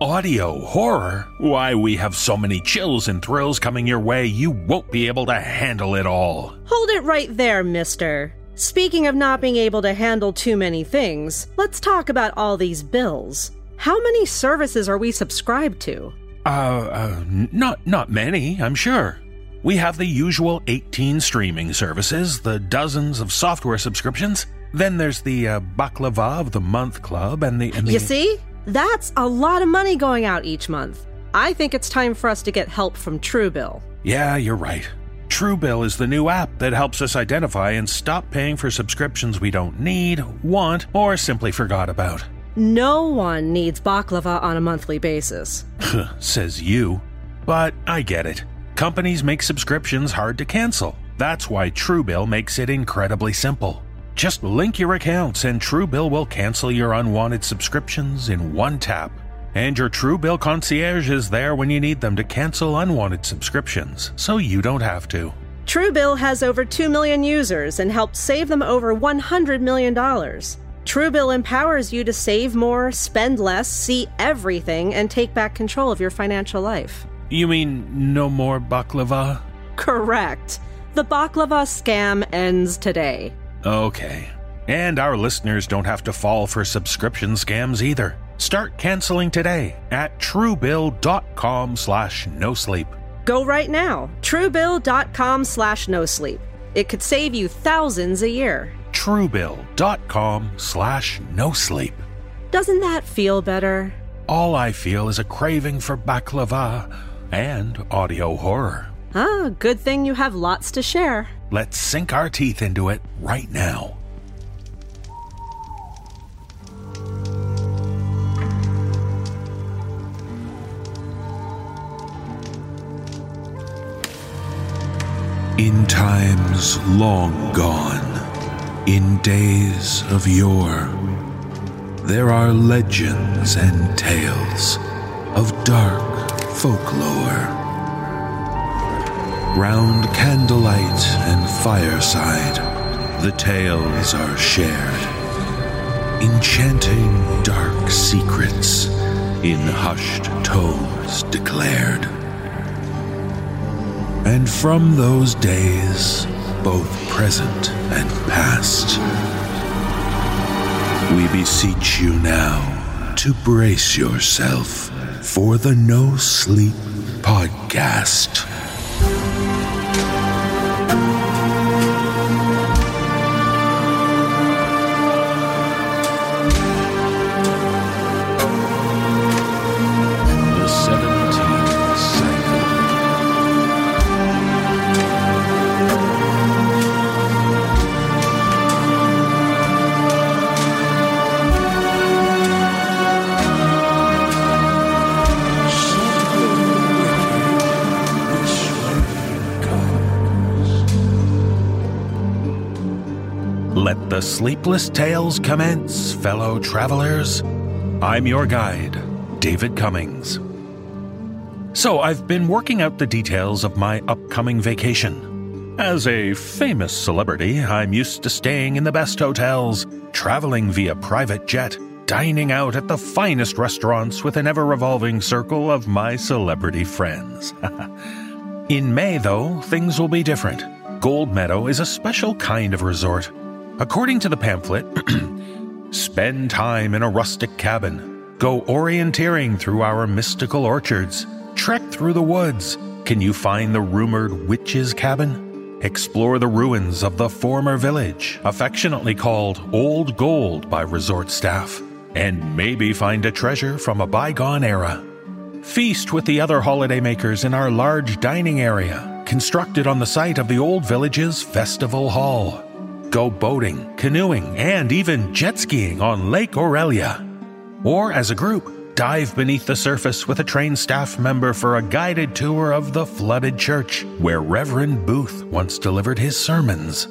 Audio horror? Why, we have so many chills and thrills coming your way, you won't be able to handle it all. Hold it right there, mister. Speaking of not being able to handle too many things, let's talk about all these bills. How many services are we subscribed to? Uh, uh not not many, I'm sure. We have the usual 18 streaming services, the dozens of software subscriptions. Then there's the uh, Baklava of the Month Club and the, and the. You see? That's a lot of money going out each month. I think it's time for us to get help from Truebill. Yeah, you're right. Truebill is the new app that helps us identify and stop paying for subscriptions we don't need, want, or simply forgot about. No one needs baklava on a monthly basis. Says you. But I get it. Companies make subscriptions hard to cancel. That's why Truebill makes it incredibly simple. Just link your accounts and Truebill will cancel your unwanted subscriptions in one tap. And your Truebill concierge is there when you need them to cancel unwanted subscriptions, so you don't have to. Truebill has over 2 million users and helped save them over $100 million. Truebill empowers you to save more, spend less, see everything, and take back control of your financial life. You mean no more baklava? Correct. The baklava scam ends today. Okay. And our listeners don't have to fall for subscription scams either. Start canceling today at truebill.com slash no sleep. Go right now. Truebill.com slash no sleep. It could save you thousands a year. Truebill.com slash no sleep. Doesn't that feel better? All I feel is a craving for baklava and audio horror. Ah, good thing you have lots to share. Let's sink our teeth into it right now. In times long gone, in days of yore, there are legends and tales of dark folklore. Round candlelight and fireside, the tales are shared, enchanting dark secrets in hushed tones declared. And from those days, both present and past, we beseech you now to brace yourself for the No Sleep Podcast. The tales commence, fellow travelers. I'm your guide, David Cummings. So, I've been working out the details of my upcoming vacation. As a famous celebrity, I'm used to staying in the best hotels, traveling via private jet, dining out at the finest restaurants with an ever revolving circle of my celebrity friends. in May, though, things will be different. Gold Meadow is a special kind of resort. According to the pamphlet, spend time in a rustic cabin, go orienteering through our mystical orchards, trek through the woods. Can you find the rumored witch's cabin? Explore the ruins of the former village, affectionately called Old Gold by resort staff, and maybe find a treasure from a bygone era. Feast with the other holidaymakers in our large dining area, constructed on the site of the old village's festival hall. Go boating, canoeing, and even jet skiing on Lake Aurelia. Or as a group, dive beneath the surface with a trained staff member for a guided tour of the flooded church where Reverend Booth once delivered his sermons.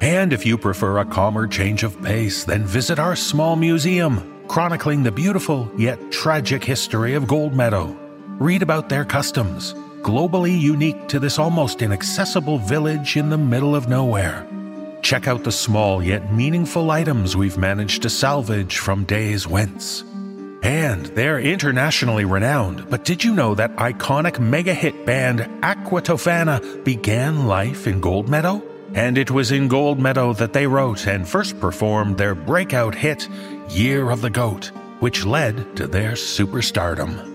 And if you prefer a calmer change of pace, then visit our small museum, chronicling the beautiful yet tragic history of Gold Meadow. Read about their customs, globally unique to this almost inaccessible village in the middle of nowhere. Check out the small yet meaningful items we've managed to salvage from days whence. And they're internationally renowned, but did you know that iconic mega hit band Aqua Tofana began life in Gold Meadow? And it was in Gold Meadow that they wrote and first performed their breakout hit, Year of the Goat, which led to their superstardom.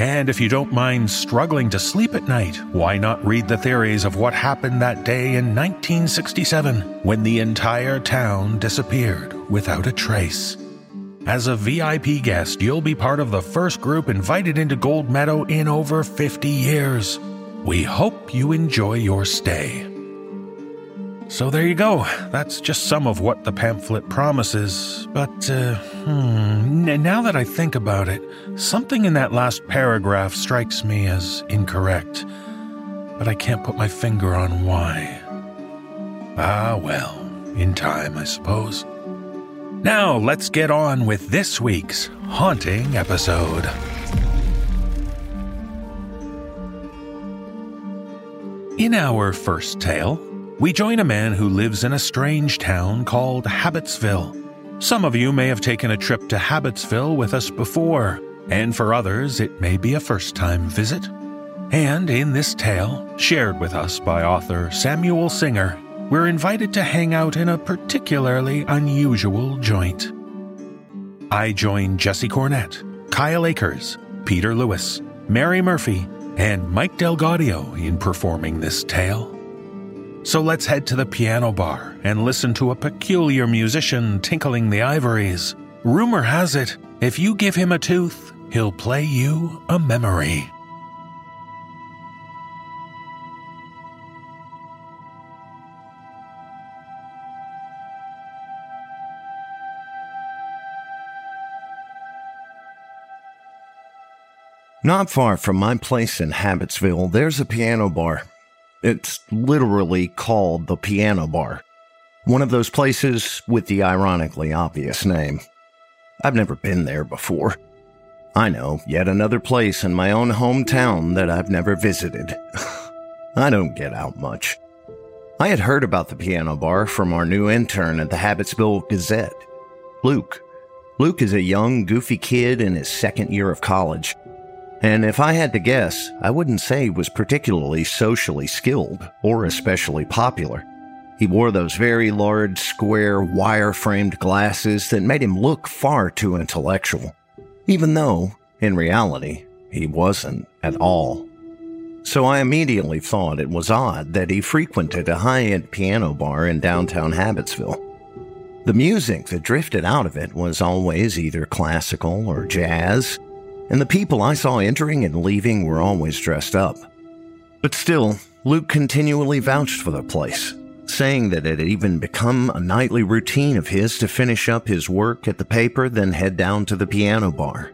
And if you don't mind struggling to sleep at night, why not read the theories of what happened that day in 1967 when the entire town disappeared without a trace? As a VIP guest, you'll be part of the first group invited into Gold Meadow in over 50 years. We hope you enjoy your stay. So there you go. That's just some of what the pamphlet promises. But, uh, hmm, now that I think about it, something in that last paragraph strikes me as incorrect. But I can't put my finger on why. Ah, well, in time, I suppose. Now, let's get on with this week's haunting episode. In our first tale, we join a man who lives in a strange town called Habitsville. Some of you may have taken a trip to Habitsville with us before, and for others, it may be a first time visit. And in this tale, shared with us by author Samuel Singer, we're invited to hang out in a particularly unusual joint. I join Jesse Cornett, Kyle Akers, Peter Lewis, Mary Murphy, and Mike DelGaudio in performing this tale. So let's head to the piano bar and listen to a peculiar musician tinkling the ivories. Rumor has it, if you give him a tooth, he'll play you a memory. Not far from my place in Habitsville, there's a piano bar. It's literally called the Piano Bar. One of those places with the ironically obvious name. I've never been there before. I know, yet another place in my own hometown that I've never visited. I don't get out much. I had heard about the piano bar from our new intern at the Habitsville Gazette, Luke. Luke is a young, goofy kid in his second year of college. And if I had to guess, I wouldn't say he was particularly socially skilled or especially popular. He wore those very large, square, wire framed glasses that made him look far too intellectual, even though, in reality, he wasn't at all. So I immediately thought it was odd that he frequented a high end piano bar in downtown Habitsville. The music that drifted out of it was always either classical or jazz, and the people I saw entering and leaving were always dressed up. But still, Luke continually vouched for the place, saying that it had even become a nightly routine of his to finish up his work at the paper, then head down to the piano bar.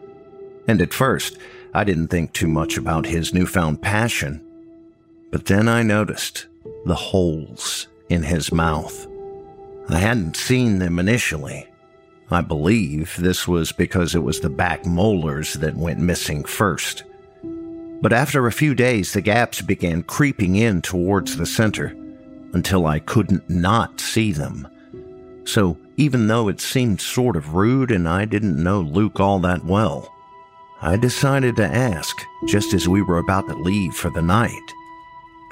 And at first, I didn't think too much about his newfound passion. But then I noticed the holes in his mouth. I hadn't seen them initially, I believe this was because it was the back molars that went missing first. But after a few days, the gaps began creeping in towards the center until I couldn't not see them. So even though it seemed sort of rude and I didn't know Luke all that well, I decided to ask just as we were about to leave for the night.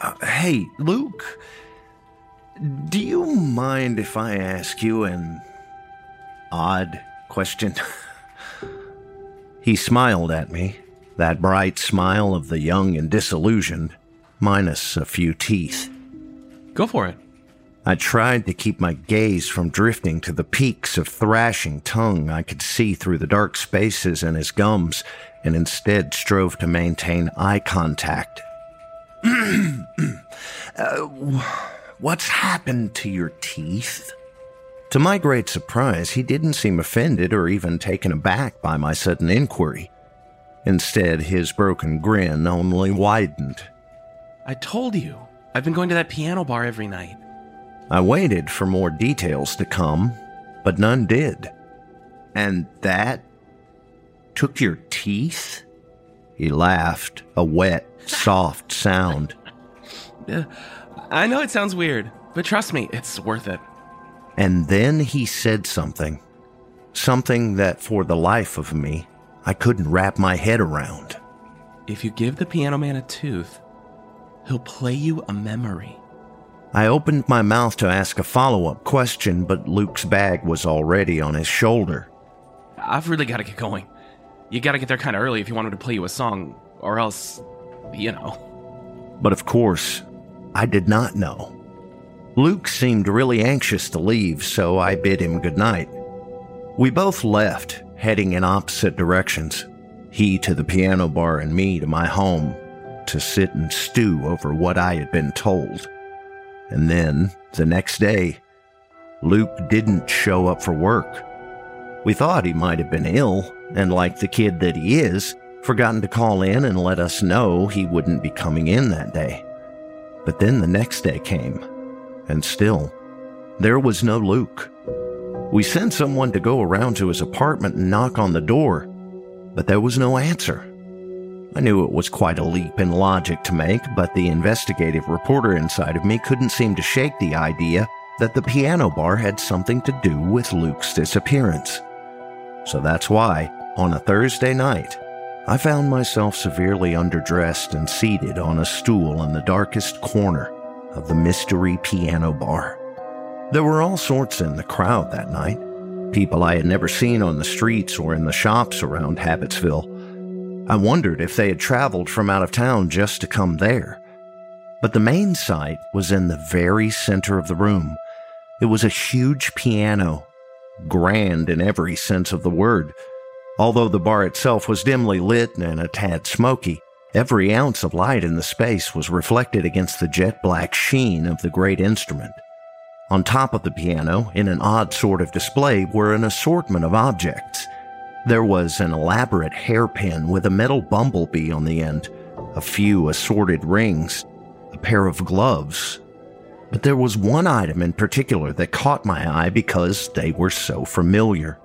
Uh, hey, Luke, do you mind if I ask you an odd question. he smiled at me, that bright smile of the young and disillusioned, minus a few teeth. Go for it. I tried to keep my gaze from drifting to the peaks of thrashing tongue I could see through the dark spaces in his gums, and instead strove to maintain eye contact. uh, what's happened to your teeth? To my great surprise, he didn't seem offended or even taken aback by my sudden inquiry. Instead, his broken grin only widened. I told you. I've been going to that piano bar every night. I waited for more details to come, but none did. And that took your teeth? He laughed, a wet, soft sound. I know it sounds weird, but trust me, it's worth it. And then he said something. Something that, for the life of me, I couldn't wrap my head around. If you give the piano man a tooth, he'll play you a memory. I opened my mouth to ask a follow up question, but Luke's bag was already on his shoulder. I've really got to get going. You got to get there kind of early if you want him to play you a song, or else, you know. But of course, I did not know. Luke seemed really anxious to leave, so I bid him goodnight. We both left, heading in opposite directions. He to the piano bar and me to my home to sit and stew over what I had been told. And then, the next day, Luke didn't show up for work. We thought he might have been ill, and like the kid that he is, forgotten to call in and let us know he wouldn't be coming in that day. But then the next day came, and still, there was no Luke. We sent someone to go around to his apartment and knock on the door, but there was no answer. I knew it was quite a leap in logic to make, but the investigative reporter inside of me couldn't seem to shake the idea that the piano bar had something to do with Luke's disappearance. So that's why, on a Thursday night, I found myself severely underdressed and seated on a stool in the darkest corner of the mystery piano bar. There were all sorts in the crowd that night people I had never seen on the streets or in the shops around Habitsville I wondered if they had traveled from out of town just to come there. But the main sight was in the very center of the room. It was a huge piano, grand in every sense of the word. Although the bar itself was dimly lit and a tad smoky, every ounce of light in the space was reflected against the jet black sheen of the great instrument. On top of the piano, in an odd sort of display, were an assortment of objects there was an elaborate hairpin with a metal bumblebee on the end, a few assorted rings, a pair of gloves. But there was one item in particular that caught my eye because they were so familiar.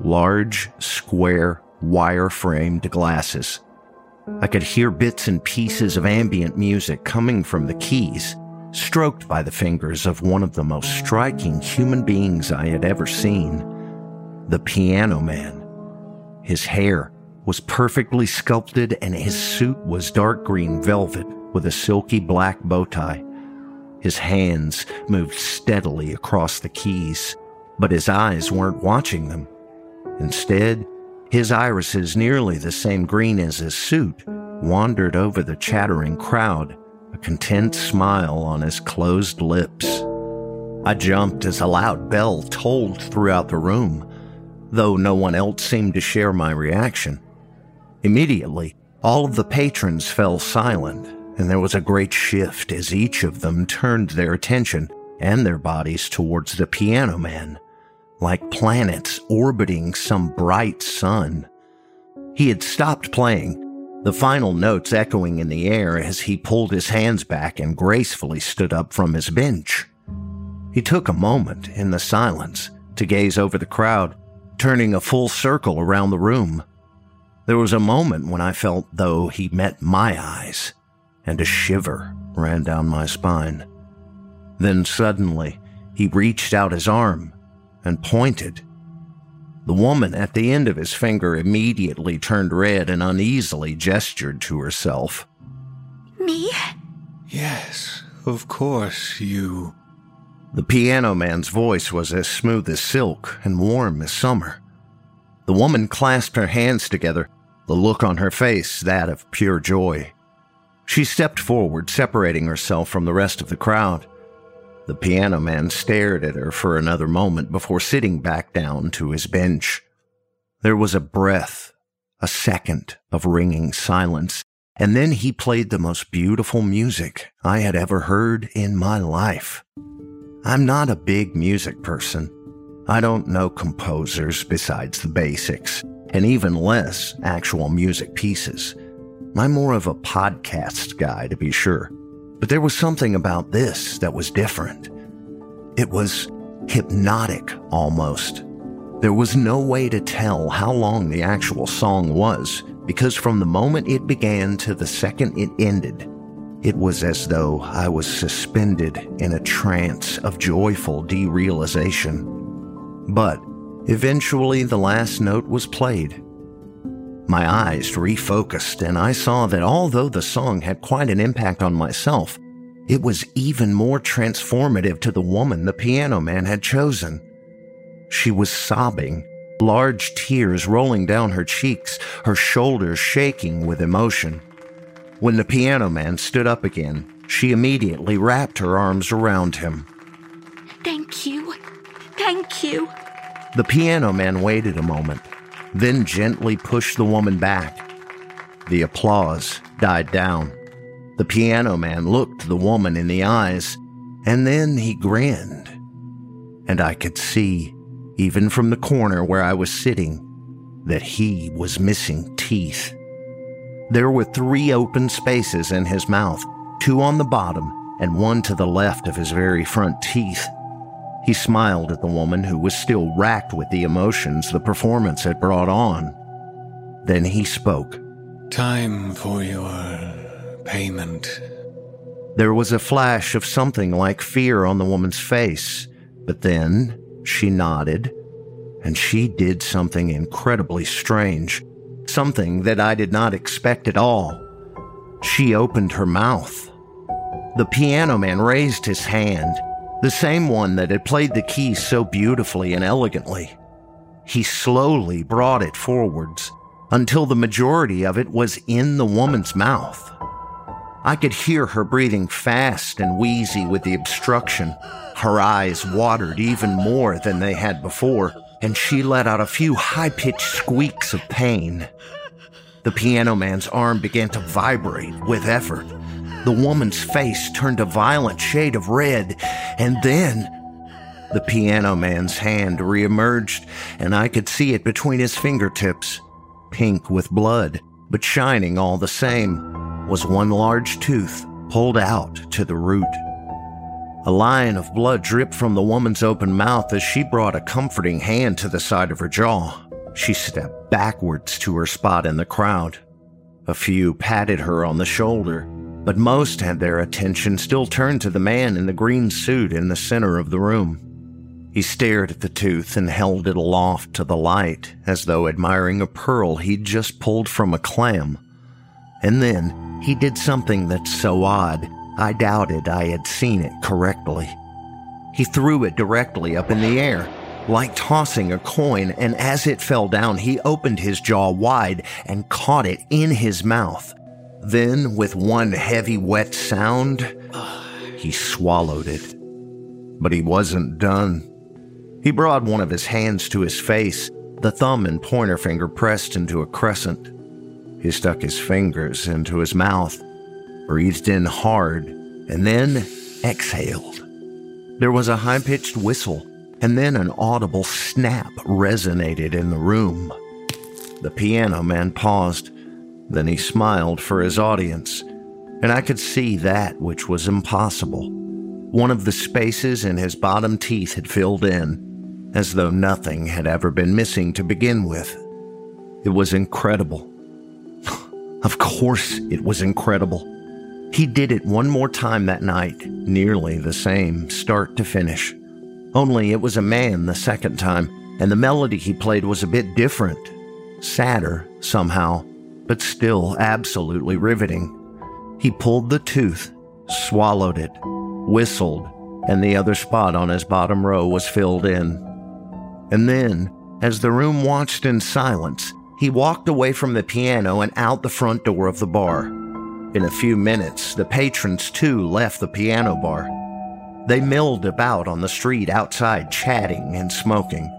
Large, square, wire framed glasses. I could hear bits and pieces of ambient music coming from the keys, stroked by the fingers of one of the most striking human beings I had ever seen the piano man. His hair was perfectly sculpted and his suit was dark green velvet with a silky black bow tie. His hands moved steadily across the keys, but his eyes weren't watching them. Instead, his irises, nearly the same green as his suit, wandered over the chattering crowd, a content smile on his closed lips. I jumped as a loud bell tolled throughout the room though no one else seemed to share my reaction. Immediately, all of the patrons fell silent, and there was a great shift as each of them turned their attention and their bodies towards the piano man, like planets orbiting some bright sun. He had stopped playing, the final notes echoing in the air as he pulled his hands back and gracefully stood up from his bench. He took a moment in the silence to gaze over the crowd turning a full circle around the room. There was a moment when I felt though he met my eyes, and a shiver ran down my spine. Then suddenly, he reached out his arm and pointed. The woman at the end of his finger immediately turned red and uneasily gestured to herself. Me? Yes, of course, you. The piano man's voice was as smooth as silk and warm as summer. The woman clasped her hands together, the look on her face that of pure joy. She stepped forward, separating herself from the rest of the crowd. The piano man stared at her for another moment before sitting back down to his bench. There was a breath, a second of ringing silence, and then he played the most beautiful music I had ever heard in my life. I'm not a big music person. I don't know composers besides the basics, and even less actual music pieces. I'm more of a podcast guy, to be sure. But there was something about this that was different. It was hypnotic almost. There was no way to tell how long the actual song was, because from the moment it began to the second it ended, it was as though I was suspended in a trance of joyful derealization. But eventually the last note was played. My eyes refocused, and I saw that although the song had quite an impact on myself, it was even more transformative to the woman the piano man had chosen. She was sobbing, large tears rolling down her cheeks, her shoulders shaking with emotion. When the piano man stood up again, she immediately wrapped her arms around him. Thank you. Thank you. The piano man waited a moment, then gently pushed the woman back. The applause died down. The piano man looked the woman in the eyes, and then he grinned. And I could see, even from the corner where I was sitting, that he was missing teeth. There were three open spaces in his mouth, two on the bottom and one to the left of his very front teeth. He smiled at the woman who was still racked with the emotions the performance had brought on. Then he spoke. Time for your payment. There was a flash of something like fear on the woman's face, but then she nodded, and she did something incredibly strange, something that I did not expect at all. She opened her mouth. The piano man raised his hand, the same one that had played the keys so beautifully and elegantly. He slowly brought it forwards until the majority of it was in the woman's mouth. I could hear her breathing fast and wheezy with the obstruction. Her eyes watered even more than they had before, and she let out a few high pitched squeaks of pain. The piano man's arm began to vibrate with effort. The woman's face turned a violent shade of red, and then the piano man's hand reemerged, and I could see it between his fingertips, pink with blood, but shining all the same was one large tooth pulled out to the root. A line of blood dripped from the woman's open mouth as she brought a comforting hand to the side of her jaw. She stepped backwards to her spot in the crowd. A few patted her on the shoulder, but most had their attention still turned to the man in the green suit in the center of the room. He stared at the tooth and held it aloft to the light as though admiring a pearl he'd just pulled from a clam. And then he did something that's so odd, I doubted I had seen it correctly. He threw it directly up in the air, like tossing a coin, and as it fell down, he opened his jaw wide and caught it in his mouth. Then, with one heavy, wet sound, he swallowed it. But he wasn't done. He brought one of his hands to his face, the thumb and pointer finger pressed into a crescent. He stuck his fingers into his mouth, breathed in hard, and then exhaled. There was a high pitched whistle, and then an audible snap resonated in the room. The piano man paused, then he smiled for his audience, and I could see that which was impossible. One of the spaces in his bottom teeth had filled in, as though nothing had ever been missing to begin with. It was incredible. Of course, it was incredible. He did it one more time that night, nearly the same, start to finish. Only it was a man the second time, and the melody he played was a bit different. Sadder, somehow, but still absolutely riveting. He pulled the tooth, swallowed it, whistled, and the other spot on his bottom row was filled in. And then, as the room watched in silence, he walked away from the piano and out the front door of the bar. In a few minutes, the patrons too left the piano bar. They milled about on the street outside, chatting and smoking.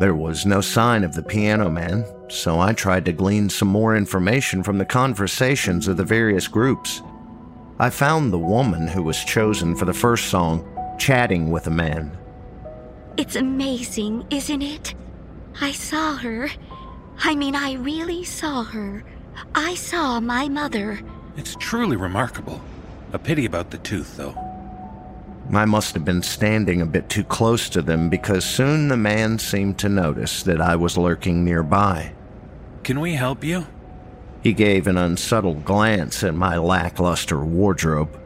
There was no sign of the piano man, so I tried to glean some more information from the conversations of the various groups. I found the woman who was chosen for the first song chatting with a man. It's amazing, isn't it? I saw her. I mean, I really saw her. I saw my mother. It's truly remarkable. A pity about the tooth, though. I must have been standing a bit too close to them because soon the man seemed to notice that I was lurking nearby. Can we help you? He gave an unsubtle glance at my lackluster wardrobe.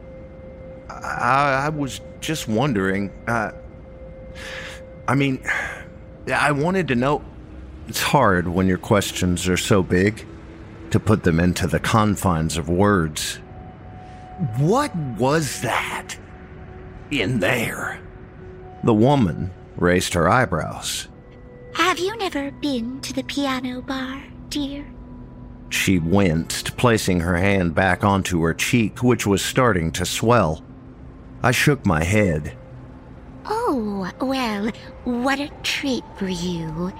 I, I was just wondering. Uh, I mean, I wanted to know It's hard when your questions are so big to put them into the confines of words. What was that in there? The woman raised her eyebrows. Have you never been to the piano bar, dear? She winced, placing her hand back onto her cheek, which was starting to swell. I shook my head. Oh, well, what a treat for you.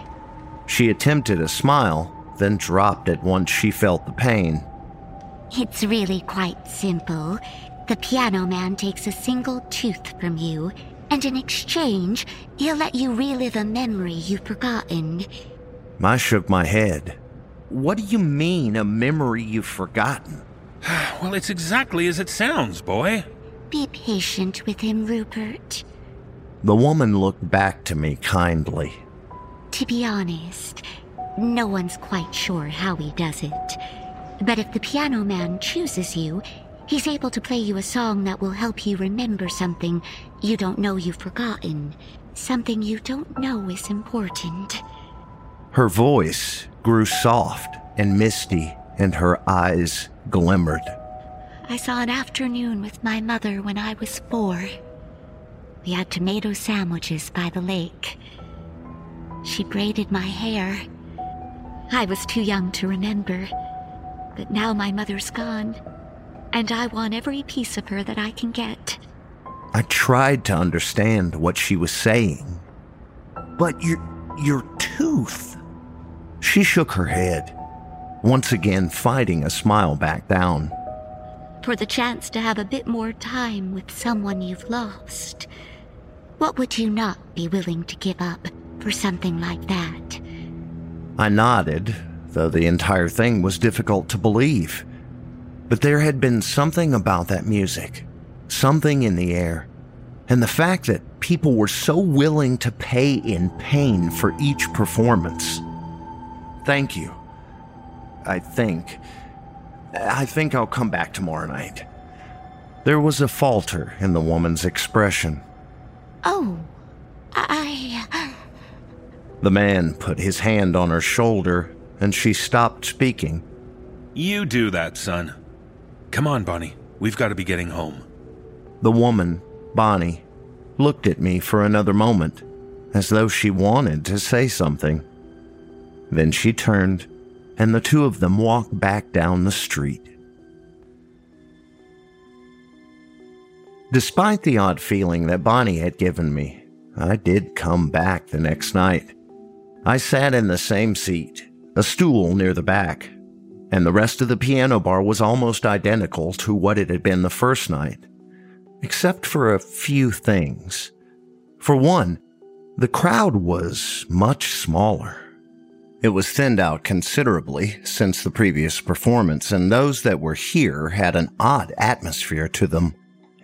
She attempted a smile, then dropped it once she felt the pain. It's really quite simple. The piano man takes a single tooth from you, and in exchange, he'll let you relive a memory you've forgotten. I shook my head. What do you mean, a memory you've forgotten? well, it's exactly as it sounds, boy. Be patient with him, Rupert. The woman looked back to me kindly. To be honest, no one's quite sure how he does it. But if the piano man chooses you, he's able to play you a song that will help you remember something you don't know you've forgotten. Something you don't know is important. Her voice grew soft and misty, and her eyes glimmered. I saw an afternoon with my mother when I was four. We had tomato sandwiches by the lake. She braided my hair. I was too young to remember, but now my mother's gone, and I want every piece of her that I can get. I tried to understand what she was saying. But your your tooth. She shook her head, once again fighting a smile back down. For the chance to have a bit more time with someone you've lost. What would you not be willing to give up for something like that? I nodded, though the entire thing was difficult to believe. But there had been something about that music, something in the air, and the fact that people were so willing to pay in pain for each performance. Thank you. I think. I think I'll come back tomorrow night. There was a falter in the woman's expression. Oh, I. The man put his hand on her shoulder, and she stopped speaking. You do that, son. Come on, Bonnie. We've got to be getting home. The woman, Bonnie, looked at me for another moment, as though she wanted to say something. Then she turned, and the two of them walked back down the street. Despite the odd feeling that Bonnie had given me, I did come back the next night. I sat in the same seat, a stool near the back, and the rest of the piano bar was almost identical to what it had been the first night, except for a few things. For one, the crowd was much smaller. It was thinned out considerably since the previous performance, and those that were here had an odd atmosphere to them.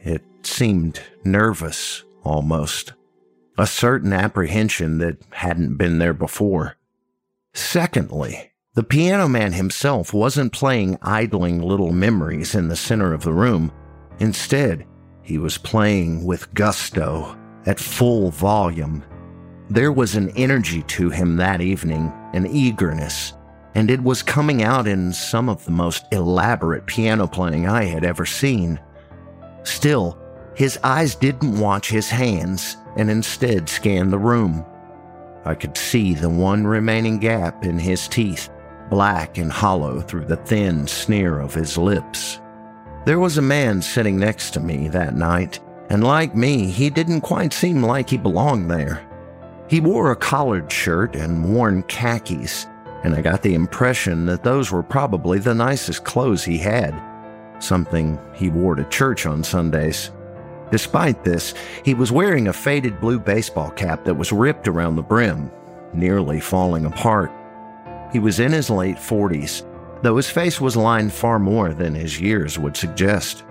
It seemed nervous, almost. A certain apprehension that hadn't been there before. Secondly, the piano man himself wasn't playing idling little memories in the center of the room. Instead, he was playing with gusto, at full volume. There was an energy to him that evening, an eagerness, and it was coming out in some of the most elaborate piano playing I had ever seen. Still, his eyes didn't watch his hands and instead scanned the room. I could see the one remaining gap in his teeth, black and hollow through the thin sneer of his lips. There was a man sitting next to me that night, and like me, he didn't quite seem like he belonged there. He wore a collared shirt and worn khakis, and I got the impression that those were probably the nicest clothes he had, something he wore to church on Sundays. Despite this, he was wearing a faded blue baseball cap that was ripped around the brim, nearly falling apart. He was in his late 40s, though his face was lined far more than his years would suggest.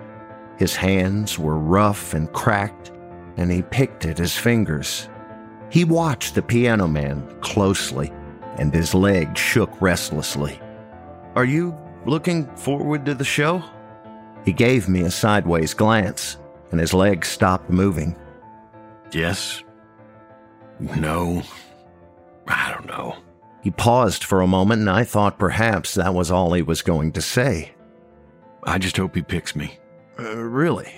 His hands were rough and cracked, and he picked at his fingers. He watched the piano man closely, and his legs shook restlessly. Are you looking forward to the show? He gave me a sideways glance, and his legs stopped moving. Yes. No. I don't know. He paused for a moment, and I thought perhaps that was all he was going to say. I just hope he picks me. Uh, really?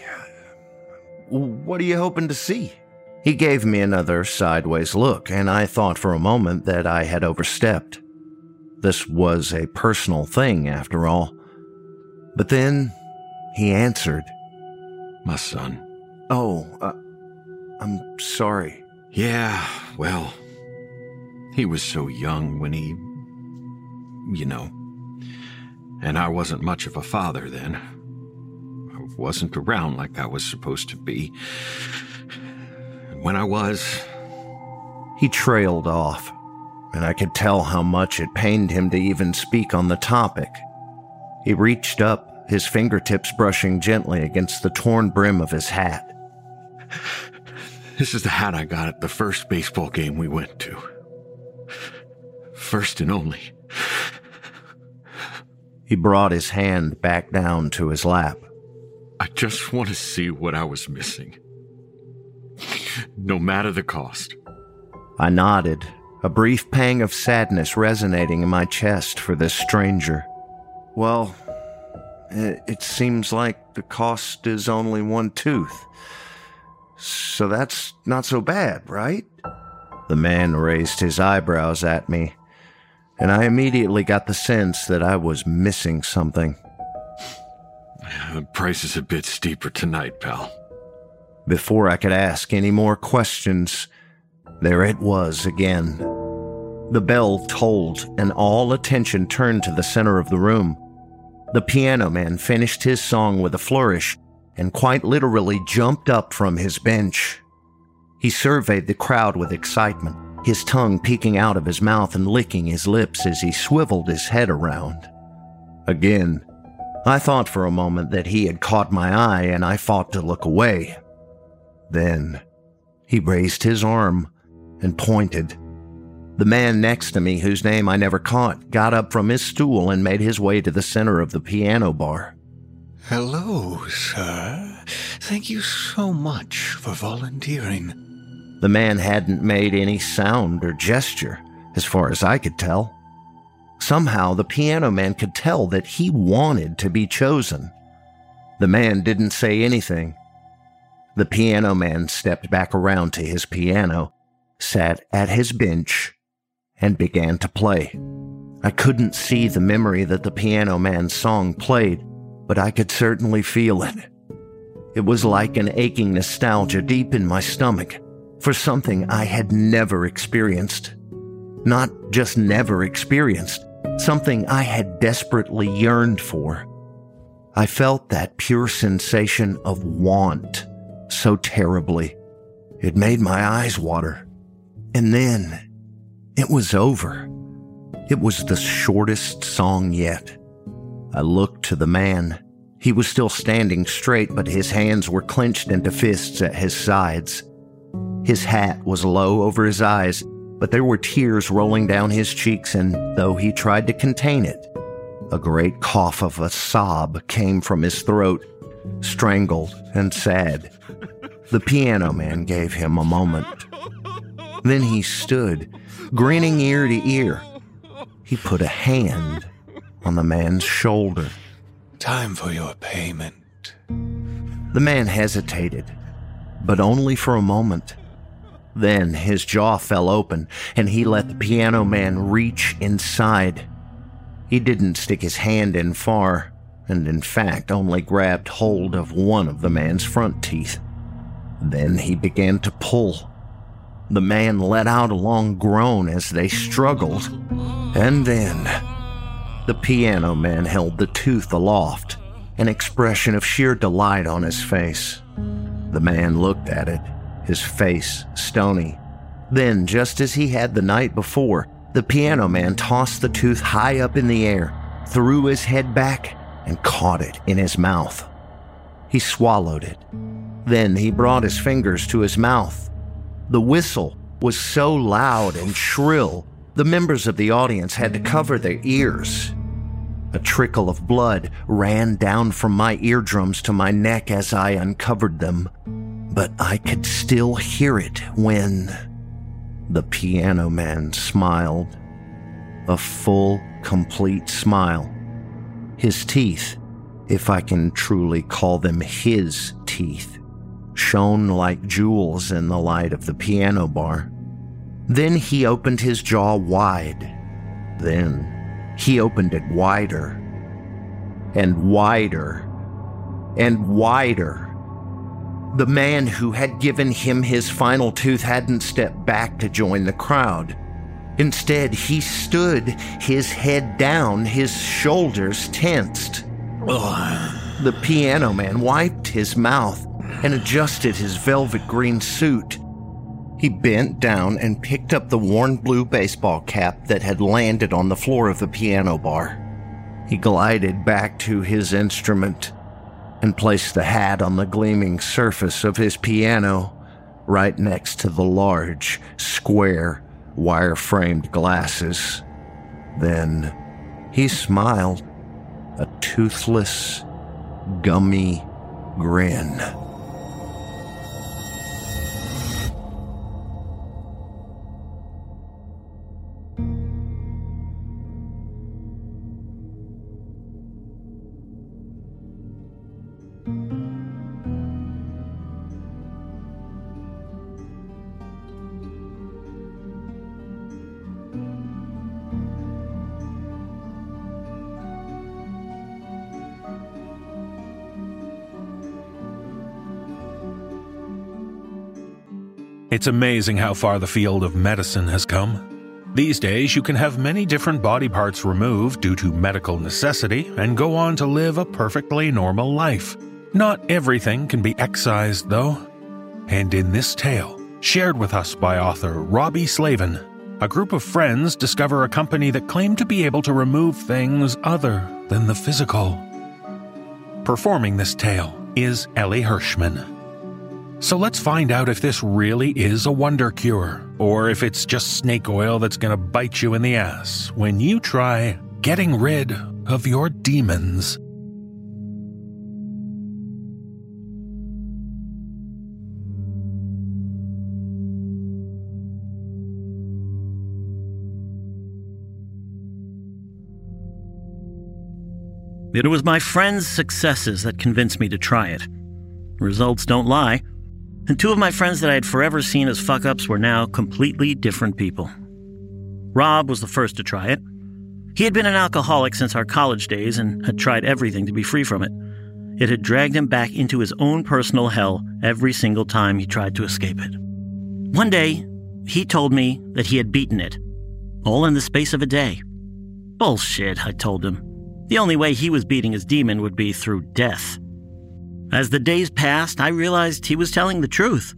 What are you hoping to see? He gave me another sideways look, and I thought for a moment that I had overstepped. This was a personal thing, after all. But then he answered, My son. Oh, uh, I'm sorry. Yeah, well, he was so young when he. You know. And I wasn't much of a father then. I wasn't around like I was supposed to be. When I was. He trailed off, and I could tell how much it pained him to even speak on the topic. He reached up, his fingertips brushing gently against the torn brim of his hat. This is the hat I got at the first baseball game we went to. First and only. He brought his hand back down to his lap. I just want to see what I was missing. No matter the cost. I nodded, a brief pang of sadness resonating in my chest for this stranger. Well, it, it seems like the cost is only one tooth. So that's not so bad, right? The man raised his eyebrows at me, and I immediately got the sense that I was missing something. The price is a bit steeper tonight, pal. Before I could ask any more questions, there it was again. The bell tolled, and all attention turned to the center of the room. The piano man finished his song with a flourish and quite literally jumped up from his bench. He surveyed the crowd with excitement, his tongue peeking out of his mouth and licking his lips as he swiveled his head around. Again, I thought for a moment that he had caught my eye and I fought to look away. Then he raised his arm and pointed. The man next to me, whose name I never caught, got up from his stool and made his way to the center of the piano bar. Hello, sir. Thank you so much for volunteering. The man hadn't made any sound or gesture, as far as I could tell. Somehow, the piano man could tell that he wanted to be chosen. The man didn't say anything. The piano man stepped back around to his piano, sat at his bench, and began to play. I couldn't see the memory that the piano man's song played, but I could certainly feel it. It was like an aching nostalgia deep in my stomach for something I had never experienced. Not just never experienced, something I had desperately yearned for. I felt that pure sensation of want so terribly. It made my eyes water. And then it was over. It was the shortest song yet. I looked to the man. He was still standing straight, but his hands were clenched into fists at his sides. His hat was low over his eyes, but there were tears rolling down his cheeks, and though he tried to contain it, a great cough of a sob came from his throat, strangled and sad. The piano man gave him a moment. Then he stood, grinning ear to ear. He put a hand on the man's shoulder. Time for your payment. The man hesitated, but only for a moment. Then his jaw fell open and he let the piano man reach inside. He didn't stick his hand in far, and in fact only grabbed hold of one of the man's front teeth. Then he began to pull. The man let out a long groan as they struggled, and then the piano man held the tooth aloft, an expression of sheer delight on his face. The man looked at it, his face stony. Then, just as he had the night before, the piano man tossed the tooth high up in the air, threw his head back, and caught it in his mouth. He swallowed it. Then he brought his fingers to his mouth. The whistle was so loud and shrill, the members of the audience had to cover their ears. A trickle of blood ran down from my eardrums to my neck as I uncovered them, but I could still hear it when the piano man smiled. a full, complete smile. His teeth, if I can truly call them his teeth, shone like jewels in the light of the piano bar. Then he opened his jaw wide. Then he opened it wider and wider and wider. The man who had given him his final tooth hadn't stepped back to join the crowd. Instead, he stood, his head down, his shoulders tensed. The piano man wiped his mouth and adjusted his velvet green suit. He bent down and picked up the worn blue baseball cap that had landed on the floor of the piano bar. He glided back to his instrument and placed the hat on the gleaming surface of his piano right next to the large, square, wire framed glasses. Then he smiled, a toothless, gummy grin. It's amazing how far the field of medicine has come. These days, you can have many different body parts removed due to medical necessity and go on to live a perfectly normal life. Not everything can be excised, though. And in this tale, shared with us by author Robbie Slaven, a group of friends discover a company that claimed to be able to remove things other than the physical. Performing this tale is Elie Hirschman. So let's find out if this really is a wonder cure, or if it's just snake oil that's gonna bite you in the ass when you try getting rid of your demons. It was my friend's successes that convinced me to try it. Results don't lie. And two of my friends that I had forever seen as fuck ups were now completely different people. Rob was the first to try it. He had been an alcoholic since our college days and had tried everything to be free from it. It had dragged him back into his own personal hell every single time he tried to escape it. One day, he told me that he had beaten it, all in the space of a day. Bullshit, I told him. The only way he was beating his demon would be through death. As the days passed, I realized he was telling the truth.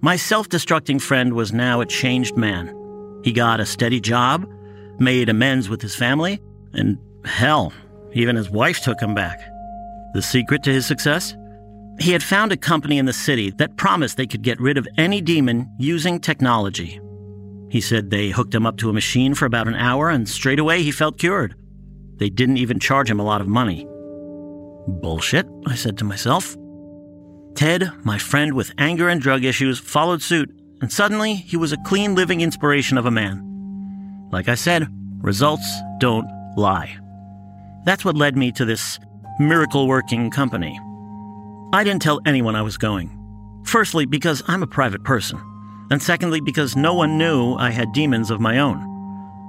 My self destructing friend was now a changed man. He got a steady job, made amends with his family, and hell, even his wife took him back. The secret to his success? He had found a company in the city that promised they could get rid of any demon using technology. He said they hooked him up to a machine for about an hour, and straight away he felt cured. They didn't even charge him a lot of money. Bullshit, I said to myself. Ted, my friend with anger and drug issues, followed suit, and suddenly he was a clean living inspiration of a man. Like I said, results don't lie. That's what led me to this miracle working company. I didn't tell anyone I was going. Firstly, because I'm a private person, and secondly, because no one knew I had demons of my own.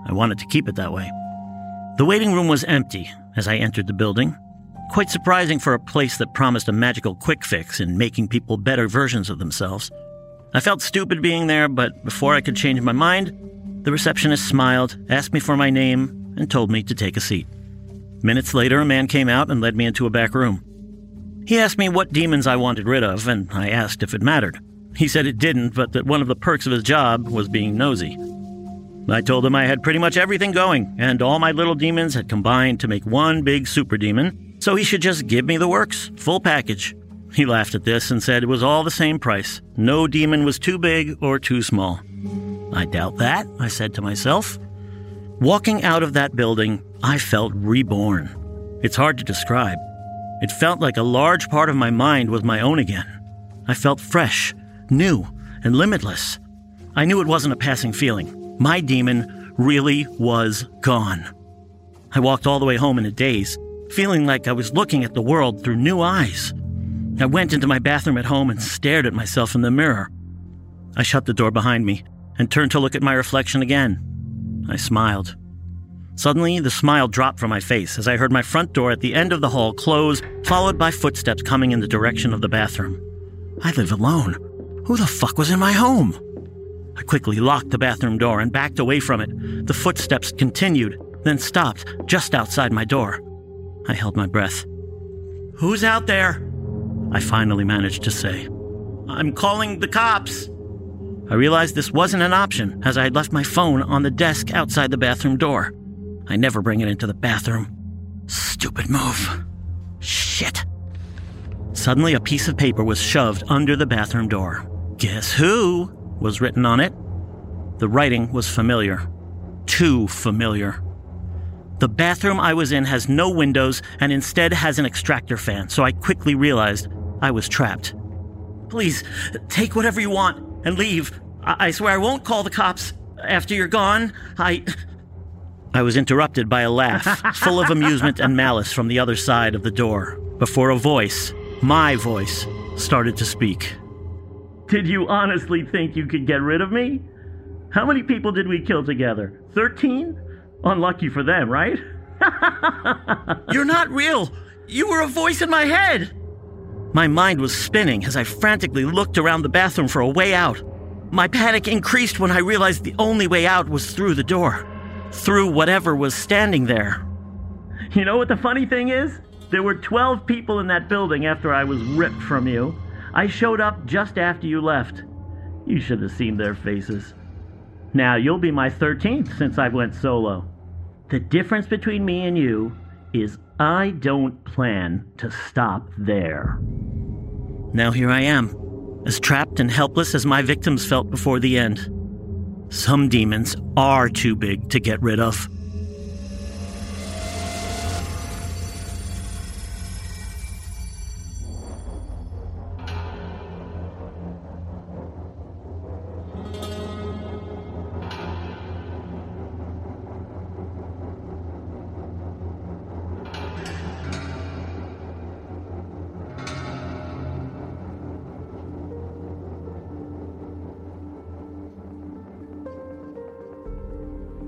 I wanted to keep it that way. The waiting room was empty as I entered the building, Quite surprising for a place that promised a magical quick fix in making people better versions of themselves. I felt stupid being there, but before I could change my mind, the receptionist smiled, asked me for my name, and told me to take a seat. Minutes later, a man came out and led me into a back room. He asked me what demons I wanted rid of, and I asked if it mattered. He said it didn't, but that one of the perks of his job was being nosy. I told him I had pretty much everything going, and all my little demons had combined to make one big super demon, so he should just give me the works, full package. He laughed at this and said it was all the same price. No demon was too big or too small. I doubt that, I said to myself. Walking out of that building, I felt reborn. It's hard to describe. It felt like a large part of my mind was my own again. I felt fresh, new, and limitless. I knew it wasn't a passing feeling. My demon really was gone. I walked all the way home in a daze, feeling like I was looking at the world through new eyes. I went into my bathroom at home and stared at myself in the mirror. I shut the door behind me and turned to look at my reflection again. I smiled. Suddenly, the smile dropped from my face as I heard my front door at the end of the hall close, followed by footsteps coming in the direction of the bathroom. I live alone. Who the fuck was in my home? I quickly locked the bathroom door and backed away from it. The footsteps continued, then stopped just outside my door. I held my breath. Who's out there? I finally managed to say. I'm calling the cops. I realized this wasn't an option as I had left my phone on the desk outside the bathroom door. I never bring it into the bathroom. Stupid move. Shit. Suddenly, a piece of paper was shoved under the bathroom door. Guess who? was written on it. The writing was familiar. Too familiar. The bathroom I was in has no windows and instead has an extractor fan, so I quickly realized I was trapped. Please, take whatever you want and leave. I, I swear I won't call the cops after you're gone. I. I was interrupted by a laugh, full of amusement and malice from the other side of the door, before a voice, my voice, started to speak. Did you honestly think you could get rid of me? How many people did we kill together? Thirteen? Unlucky for them, right? You're not real! You were a voice in my head! My mind was spinning as I frantically looked around the bathroom for a way out. My panic increased when I realized the only way out was through the door, through whatever was standing there. You know what the funny thing is? There were 12 people in that building after I was ripped from you. I showed up just after you left. You should have seen their faces. Now, you'll be my 13th since I went solo. The difference between me and you is I don't plan to stop there. Now here I am, as trapped and helpless as my victims felt before the end. Some demons are too big to get rid of.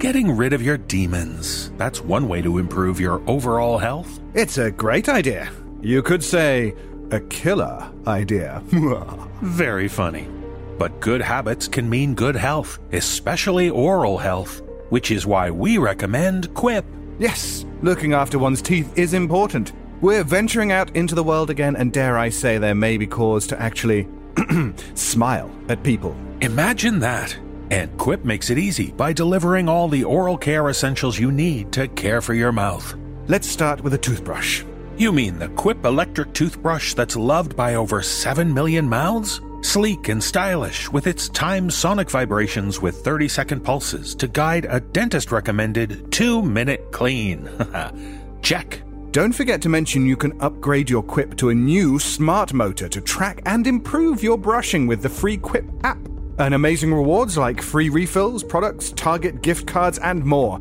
Getting rid of your demons. That's one way to improve your overall health. It's a great idea. You could say a killer idea. Very funny. But good habits can mean good health, especially oral health, which is why we recommend Quip. yes, looking after one's teeth is important. We're venturing out into the world again, and dare I say, there may be cause to actually smile at people. Imagine that. And Quip makes it easy by delivering all the oral care essentials you need to care for your mouth. Let's start with a toothbrush. You mean the Quip electric toothbrush that's loved by over 7 million mouths? Sleek and stylish, with its timed sonic vibrations with 30 second pulses to guide a dentist recommended 2 minute clean. Check. Don't forget to mention you can upgrade your Quip to a new smart motor to track and improve your brushing with the free Quip app. Earn amazing rewards like free refills, products, Target gift cards, and more.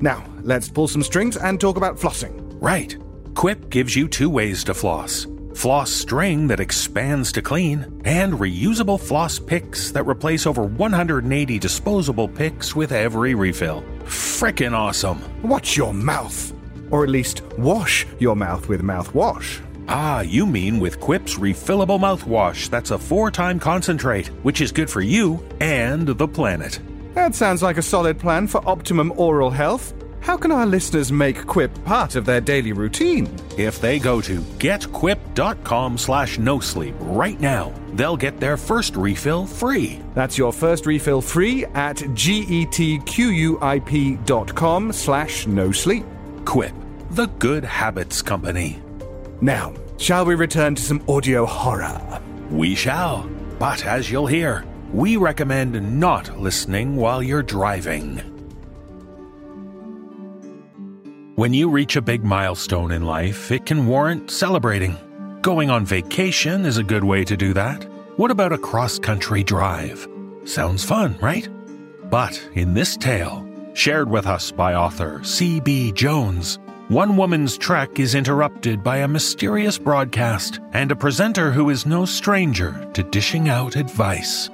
Now, let's pull some strings and talk about flossing. Right. Quip gives you two ways to floss floss string that expands to clean, and reusable floss picks that replace over 180 disposable picks with every refill. Frickin' awesome. Watch your mouth. Or at least wash your mouth with mouthwash. Ah, you mean with Quip's refillable mouthwash that's a four time concentrate, which is good for you and the planet. That sounds like a solid plan for optimum oral health. How can our listeners make Quip part of their daily routine? If they go to getquip.com slash no sleep right now, they'll get their first refill free. That's your first refill free at getquip.com slash no sleep. Quip, the good habits company. Now, shall we return to some audio horror? We shall. But as you'll hear, we recommend not listening while you're driving. When you reach a big milestone in life, it can warrant celebrating. Going on vacation is a good way to do that. What about a cross country drive? Sounds fun, right? But in this tale, Shared with us by author C.B. Jones, One Woman's Trek is interrupted by a mysterious broadcast and a presenter who is no stranger to dishing out advice.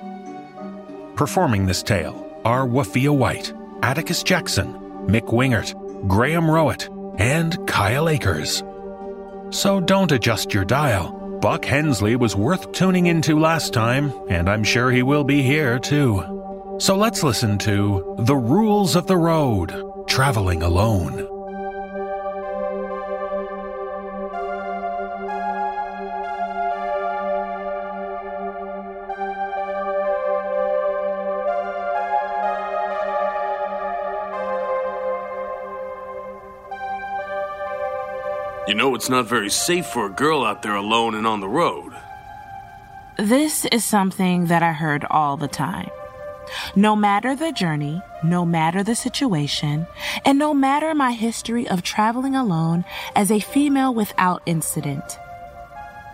Performing this tale are Wafiyyah White, Atticus Jackson, Mick Wingert, Graham Rowat, and Kyle Akers. So don't adjust your dial. Buck Hensley was worth tuning into last time, and I'm sure he will be here too. So let's listen to The Rules of the Road Traveling Alone. You know it's not very safe for a girl out there alone and on the road. This is something that I heard all the time. No matter the journey, no matter the situation, and no matter my history of traveling alone as a female without incident.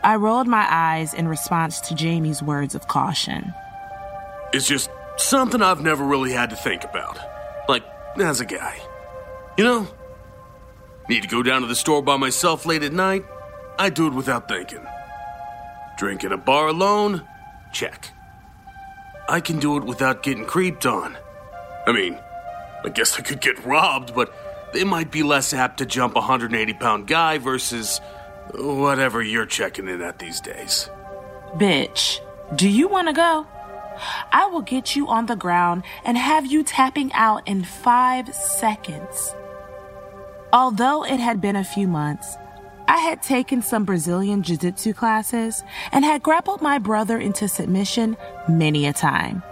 I rolled my eyes in response to Jamie's words of caution. It's just something I've never really had to think about. Like, as a guy. You know, Need to go down to the store by myself late at night? I do it without thinking. Drink at a bar alone? Check. I can do it without getting creeped on. I mean, I guess I could get robbed, but they might be less apt to jump a 180 pound guy versus whatever you're checking in at these days. Bitch, do you want to go? I will get you on the ground and have you tapping out in five seconds. Although it had been a few months, I had taken some Brazilian Jiu Jitsu classes and had grappled my brother into submission many a time.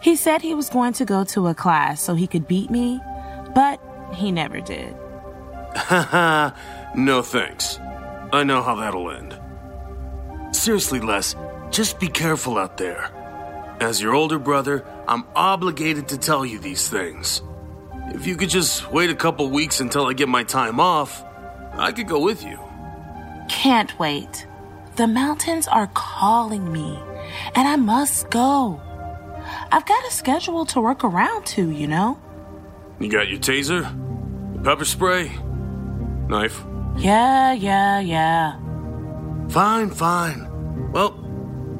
He said he was going to go to a class so he could beat me, but he never did. No thanks. I know how that'll end. Seriously, Les, just be careful out there. As your older brother, I'm obligated to tell you these things. If you could just wait a couple weeks until I get my time off, I could go with you. Can't wait. The mountains are calling me, and I must go. I've got a schedule to work around to, you know? You got your taser? Pepper spray? Knife? Yeah, yeah, yeah. Fine, fine. Well,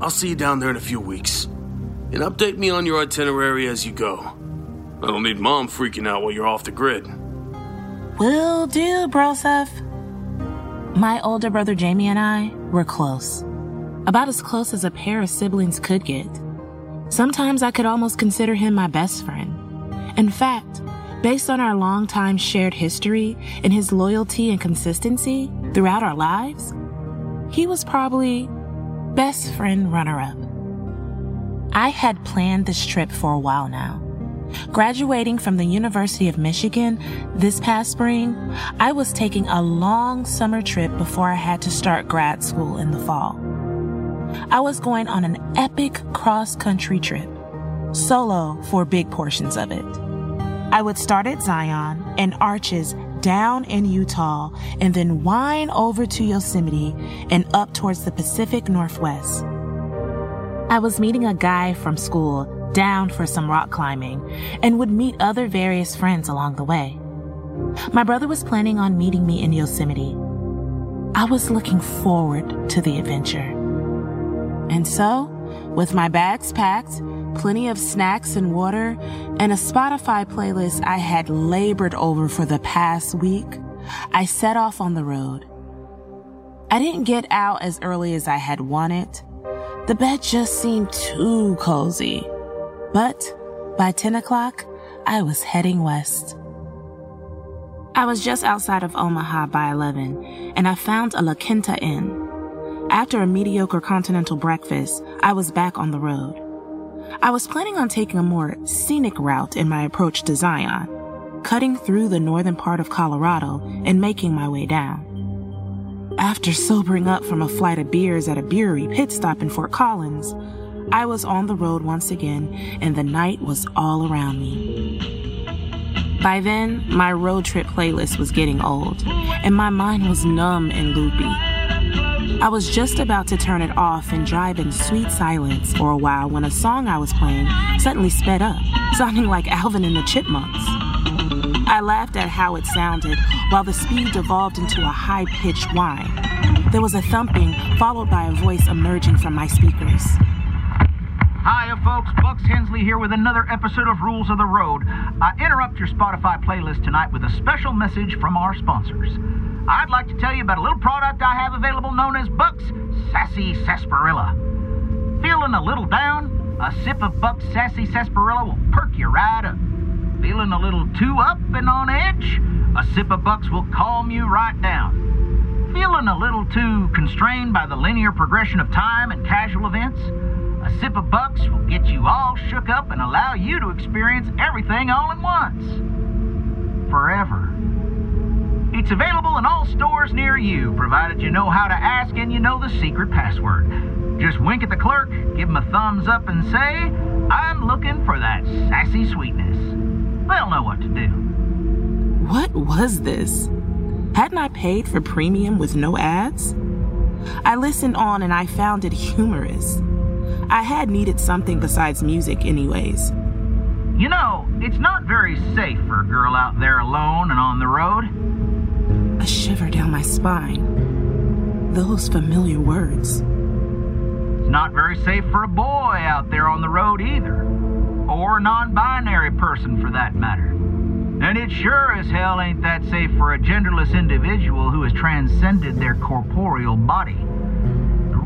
I'll see you down there in a few weeks. And update me on your itinerary as you go. I don't need mom freaking out while you're off the grid. Will do, Broseph. My older brother Jamie and I were close. About as close as a pair of siblings could get. Sometimes I could almost consider him my best friend. In fact, based on our long-time shared history and his loyalty and consistency throughout our lives, he was probably best friend runner up. I had planned this trip for a while now. Graduating from the University of Michigan this past spring, I was taking a long summer trip before I had to start grad school in the fall. I was going on an epic cross country trip, solo for big portions of it. I would start at Zion and Arches down in Utah and then wind over to Yosemite and up towards the Pacific Northwest. I was meeting a guy from school down for some rock climbing and would meet other various friends along the way. My brother was planning on meeting me in Yosemite. I was looking forward to the adventure. And so, with my bags packed, plenty of snacks and water, and a Spotify playlist I had labored over for the past week, I set off on the road. I didn't get out as early as I had wanted. The bed just seemed too cozy. But by 10 o'clock, I was heading west. I was just outside of Omaha by 11, and I found a La Quinta Inn. After a mediocre continental breakfast, I was back on the road. I was planning on taking a more scenic route in my approach to Zion, cutting through the northern part of Colorado and making my way down. After sobering up from a flight of beers at a brewery pit stop in Fort Collins, I was on the road once again, and the night was all around me. By then, my road trip playlist was getting old, and my mind was numb and loopy. I was just about to turn it off and drive in sweet silence for a while when a song I was playing suddenly sped up, sounding like Alvin and the Chipmunks. I laughed at how it sounded while the speed devolved into a high pitched whine. There was a thumping, followed by a voice emerging from my speakers. Hiya, folks. Bucks Hensley here with another episode of Rules of the Road. I interrupt your Spotify playlist tonight with a special message from our sponsors. I'd like to tell you about a little product I have available known as Buck's Sassy Sarsaparilla. Feeling a little down? A sip of Buck's Sassy Sarsaparilla will perk you right up. Feeling a little too up and on edge? A sip of Buck's will calm you right down. Feeling a little too constrained by the linear progression of time and casual events? A sip of Bucks will get you all shook up and allow you to experience everything all at once. Forever. It's available in all stores near you, provided you know how to ask and you know the secret password. Just wink at the clerk, give him a thumbs up, and say, I'm looking for that sassy sweetness. They'll know what to do. What was this? Hadn't I paid for premium with no ads? I listened on and I found it humorous. I had needed something besides music, anyways. You know, it's not very safe for a girl out there alone and on the road. A shiver down my spine. Those familiar words. It's not very safe for a boy out there on the road either. Or a non binary person for that matter. And it sure as hell ain't that safe for a genderless individual who has transcended their corporeal body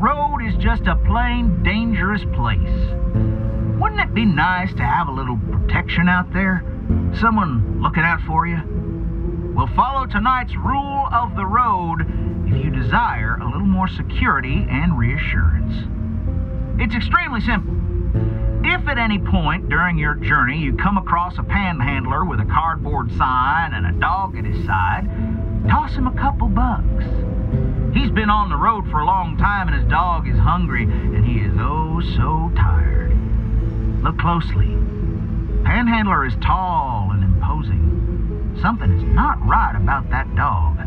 road is just a plain dangerous place. Wouldn't it be nice to have a little protection out there? Someone looking out for you? Well, follow tonight's rule of the road if you desire a little more security and reassurance. It's extremely simple. If at any point during your journey you come across a panhandler with a cardboard sign and a dog at his side, toss him a couple bucks. He's been on the road for a long time and his dog is hungry and he is oh so tired. Look closely. Panhandler is tall and imposing. Something is not right about that dog.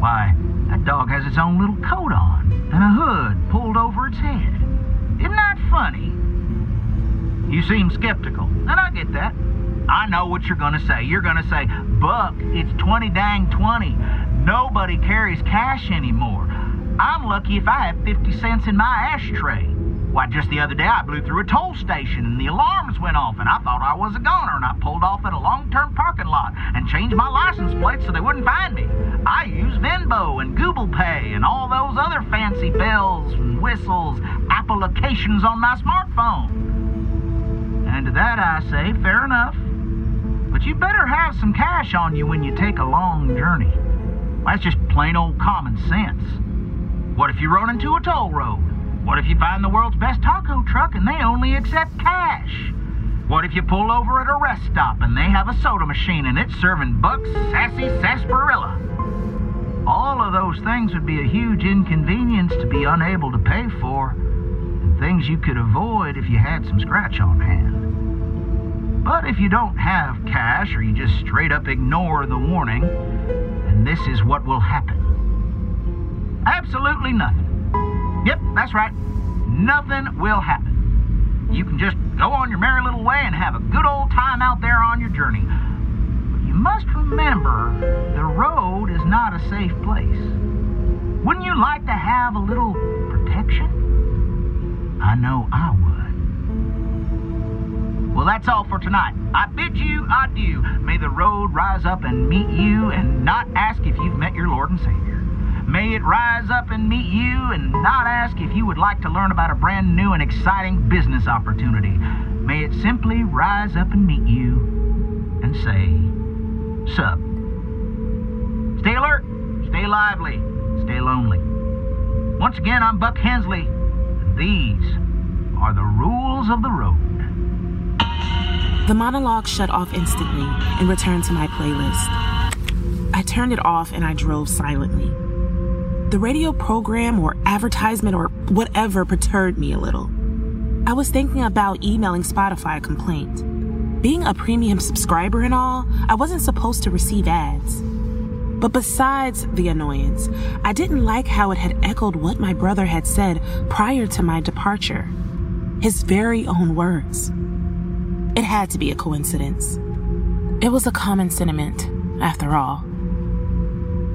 Why, that dog has its own little coat on and a hood pulled over its head. Isn't that funny? You seem skeptical, and I get that. I know what you're gonna say. You're gonna say, Buck, it's 20 dang 20. Nobody carries cash anymore. I'm lucky if I have 50 cents in my ashtray. Why, just the other day I blew through a toll station and the alarms went off and I thought I was a goner and I pulled off at a long-term parking lot and changed my license plate so they wouldn't find me. I use Venmo and Google Pay and all those other fancy bells and whistles, applications on my smartphone. And to that I say, fair enough. But you better have some cash on you when you take a long journey. That's just plain old common sense. What if you run into a toll road? What if you find the world's best taco truck and they only accept cash? What if you pull over at a rest stop and they have a soda machine and it's serving Buck's Sassy Sarsaparilla? All of those things would be a huge inconvenience to be unable to pay for, and things you could avoid if you had some scratch on hand. But if you don't have cash or you just straight up ignore the warning, and this is what will happen. Absolutely nothing. Yep, that's right. Nothing will happen. You can just go on your merry little way and have a good old time out there on your journey. But you must remember the road is not a safe place. Wouldn't you like to have a little protection? I know I would. Well, that's all for tonight. I bid you adieu. May the road rise up and meet you and not ask if you've met your Lord and Savior. May it rise up and meet you and not ask if you would like to learn about a brand new and exciting business opportunity. May it simply rise up and meet you and say, Sup. Stay alert, stay lively, stay lonely. Once again, I'm Buck Hensley, these are the rules of the road. The monologue shut off instantly and returned to my playlist. I turned it off and I drove silently. The radio program or advertisement or whatever perturbed me a little. I was thinking about emailing Spotify a complaint. Being a premium subscriber and all, I wasn't supposed to receive ads. But besides the annoyance, I didn't like how it had echoed what my brother had said prior to my departure. His very own words. It had to be a coincidence. It was a common sentiment, after all.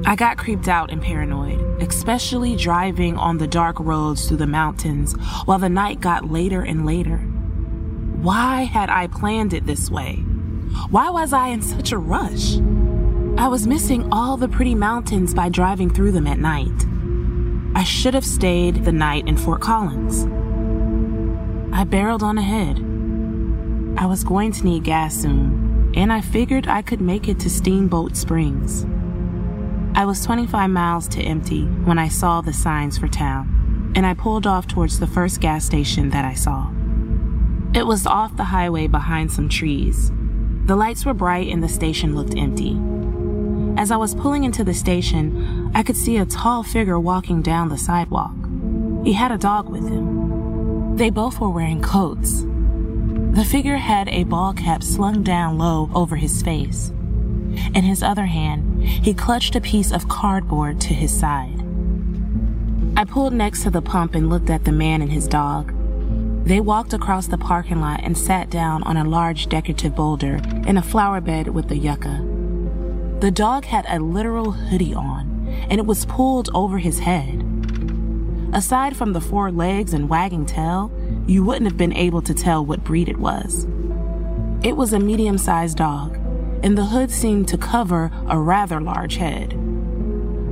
I got creeped out and paranoid, especially driving on the dark roads through the mountains while the night got later and later. Why had I planned it this way? Why was I in such a rush? I was missing all the pretty mountains by driving through them at night. I should have stayed the night in Fort Collins. I barreled on ahead. I was going to need gas soon, and I figured I could make it to Steamboat Springs. I was 25 miles to empty when I saw the signs for town, and I pulled off towards the first gas station that I saw. It was off the highway behind some trees. The lights were bright and the station looked empty. As I was pulling into the station, I could see a tall figure walking down the sidewalk. He had a dog with him. They both were wearing coats. The figure had a ball cap slung down low over his face. In his other hand, he clutched a piece of cardboard to his side. I pulled next to the pump and looked at the man and his dog. They walked across the parking lot and sat down on a large decorative boulder in a flower bed with the yucca. The dog had a literal hoodie on, and it was pulled over his head. Aside from the four legs and wagging tail, you wouldn't have been able to tell what breed it was. It was a medium sized dog, and the hood seemed to cover a rather large head.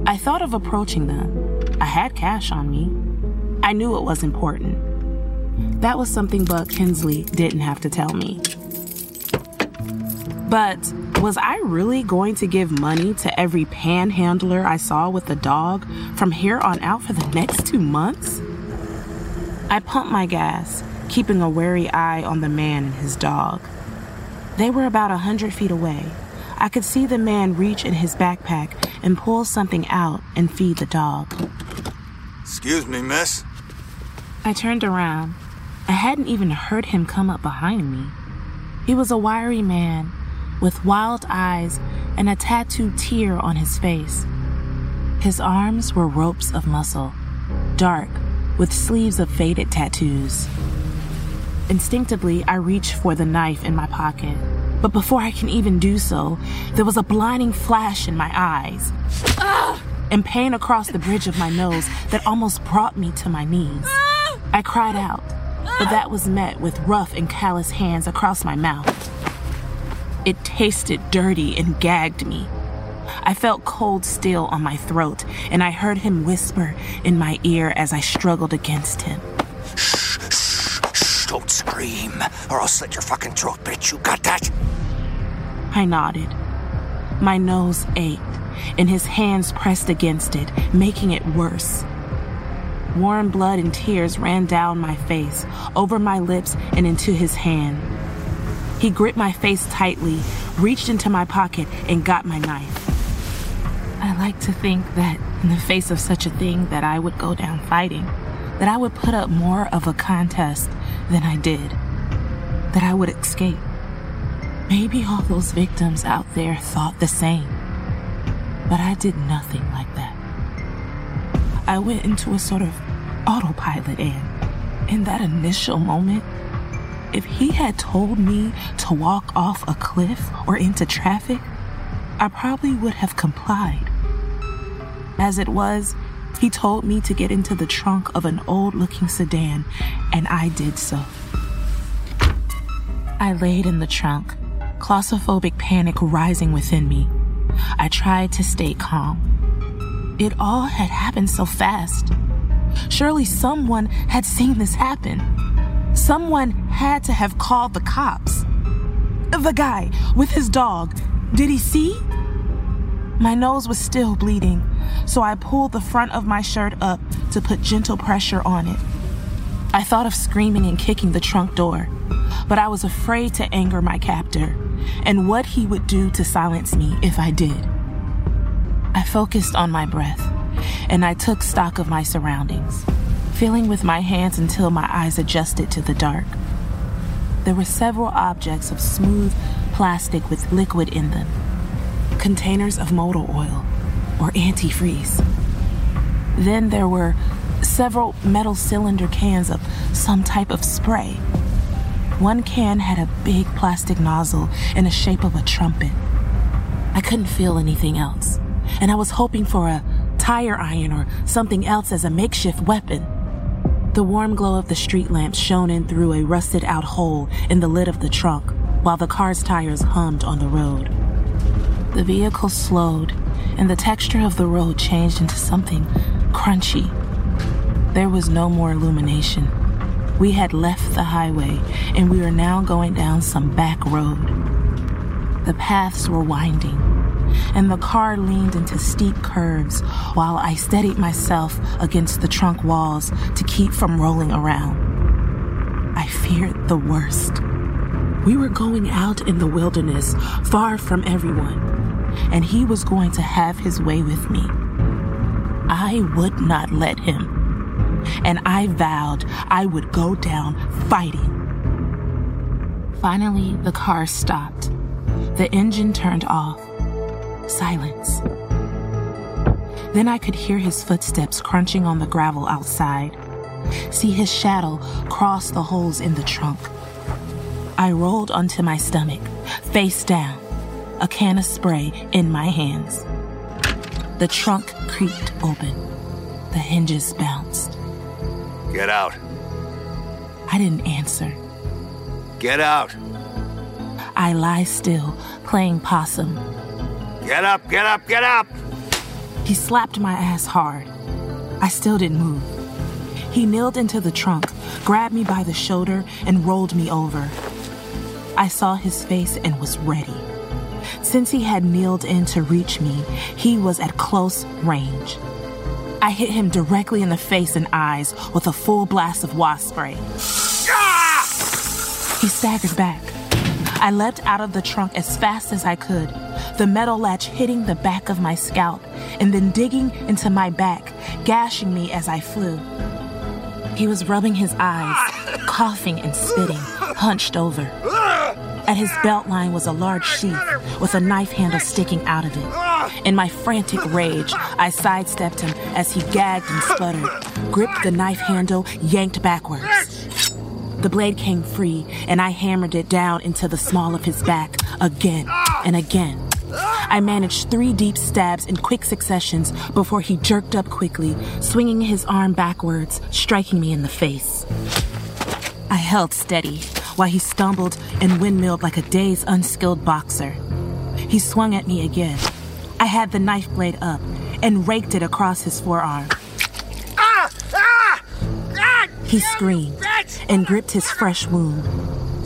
I thought of approaching them. I had cash on me. I knew it was important. That was something Buck Hensley didn't have to tell me. But was I really going to give money to every panhandler I saw with a dog from here on out for the next two months? I pumped my gas, keeping a wary eye on the man and his dog. They were about a hundred feet away. I could see the man reach in his backpack and pull something out and feed the dog. Excuse me, miss. I turned around. I hadn't even heard him come up behind me. He was a wiry man with wild eyes and a tattooed tear on his face. His arms were ropes of muscle, dark, with sleeves of faded tattoos. Instinctively, I reach for the knife in my pocket, but before I can even do so, there was a blinding flash in my eyes. Ah! And pain across the bridge of my nose that almost brought me to my knees. I cried out, but that was met with rough and callous hands across my mouth. It tasted dirty and gagged me. I felt cold steel on my throat, and I heard him whisper in my ear as I struggled against him. Shh, shh, shh, don't scream, or I'll slit your fucking throat, bitch. You got that? I nodded. My nose ached, and his hands pressed against it, making it worse. Warm blood and tears ran down my face, over my lips, and into his hand. He gripped my face tightly, reached into my pocket, and got my knife. I like to think that in the face of such a thing that I would go down fighting, that I would put up more of a contest than I did, that I would escape. Maybe all those victims out there thought the same, but I did nothing like that. I went into a sort of autopilot and in that initial moment, if he had told me to walk off a cliff or into traffic, I probably would have complied. As it was, he told me to get into the trunk of an old looking sedan, and I did so. I laid in the trunk, claustrophobic panic rising within me. I tried to stay calm. It all had happened so fast. Surely someone had seen this happen. Someone had to have called the cops. The guy with his dog, did he see? My nose was still bleeding, so I pulled the front of my shirt up to put gentle pressure on it. I thought of screaming and kicking the trunk door, but I was afraid to anger my captor and what he would do to silence me if I did. I focused on my breath and I took stock of my surroundings feeling with my hands until my eyes adjusted to the dark. There were several objects of smooth plastic with liquid in them containers of motor oil, or antifreeze. Then there were several metal cylinder cans of some type of spray. One can had a big plastic nozzle in the shape of a trumpet. I couldn't feel anything else, and I was hoping for a tire iron or something else as a makeshift weapon. The warm glow of the street lamps shone in through a rusted out hole in the lid of the trunk, while the car's tires hummed on the road. The vehicle slowed, and the texture of the road changed into something crunchy. There was no more illumination. We had left the highway, and we were now going down some back road. The paths were winding, and the car leaned into steep curves while I steadied myself against the trunk walls to keep from rolling around. I feared the worst. We were going out in the wilderness, far from everyone, and he was going to have his way with me. I would not let him. And I vowed I would go down fighting. Finally, the car stopped. The engine turned off. Silence. Then I could hear his footsteps crunching on the gravel outside, see his shadow cross the holes in the trunk. I rolled onto my stomach, face down, a can of spray in my hands. The trunk creaked open. The hinges bounced. Get out. I didn't answer. Get out. I lie still, playing possum. Get up, get up, get up! He slapped my ass hard. I still didn't move. He kneeled into the trunk, grabbed me by the shoulder, and rolled me over. I saw his face and was ready. Since he had kneeled in to reach me, he was at close range. I hit him directly in the face and eyes with a full blast of wasp spray. He staggered back. I leapt out of the trunk as fast as I could, the metal latch hitting the back of my scalp and then digging into my back, gashing me as I flew. He was rubbing his eyes, coughing and spitting, hunched over. At his belt line was a large sheath with a knife handle sticking out of it. In my frantic rage, I sidestepped him as he gagged and sputtered, gripped the knife handle, yanked backwards. The blade came free, and I hammered it down into the small of his back again and again. I managed three deep stabs in quick successions before he jerked up quickly, swinging his arm backwards, striking me in the face. I held steady while he stumbled and windmilled like a dazed, unskilled boxer. He swung at me again. I had the knife blade up and raked it across his forearm. He screamed and gripped his fresh wound.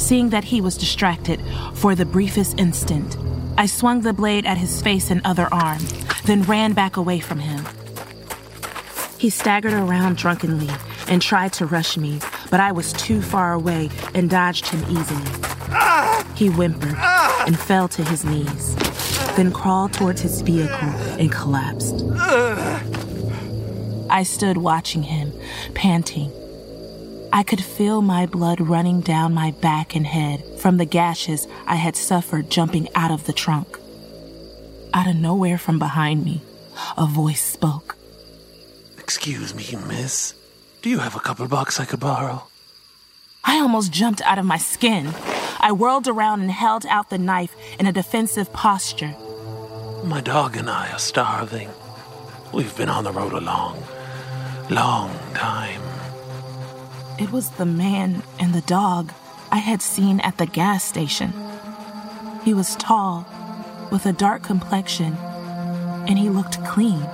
Seeing that he was distracted for the briefest instant, I swung the blade at his face and other arm, then ran back away from him. He staggered around drunkenly and tried to rush me, but I was too far away and dodged him easily. He whimpered and fell to his knees, then crawled towards his vehicle and collapsed. I stood watching him, panting. I could feel my blood running down my back and head from the gashes I had suffered jumping out of the trunk. Out of nowhere from behind me, a voice spoke. Excuse me, miss. Do you have a couple bucks I could borrow? I almost jumped out of my skin. I whirled around and held out the knife in a defensive posture. My dog and I are starving. We've been on the road a long, long time. It was the man and the dog I had seen at the gas station. He was tall, with a dark complexion, and he looked clean.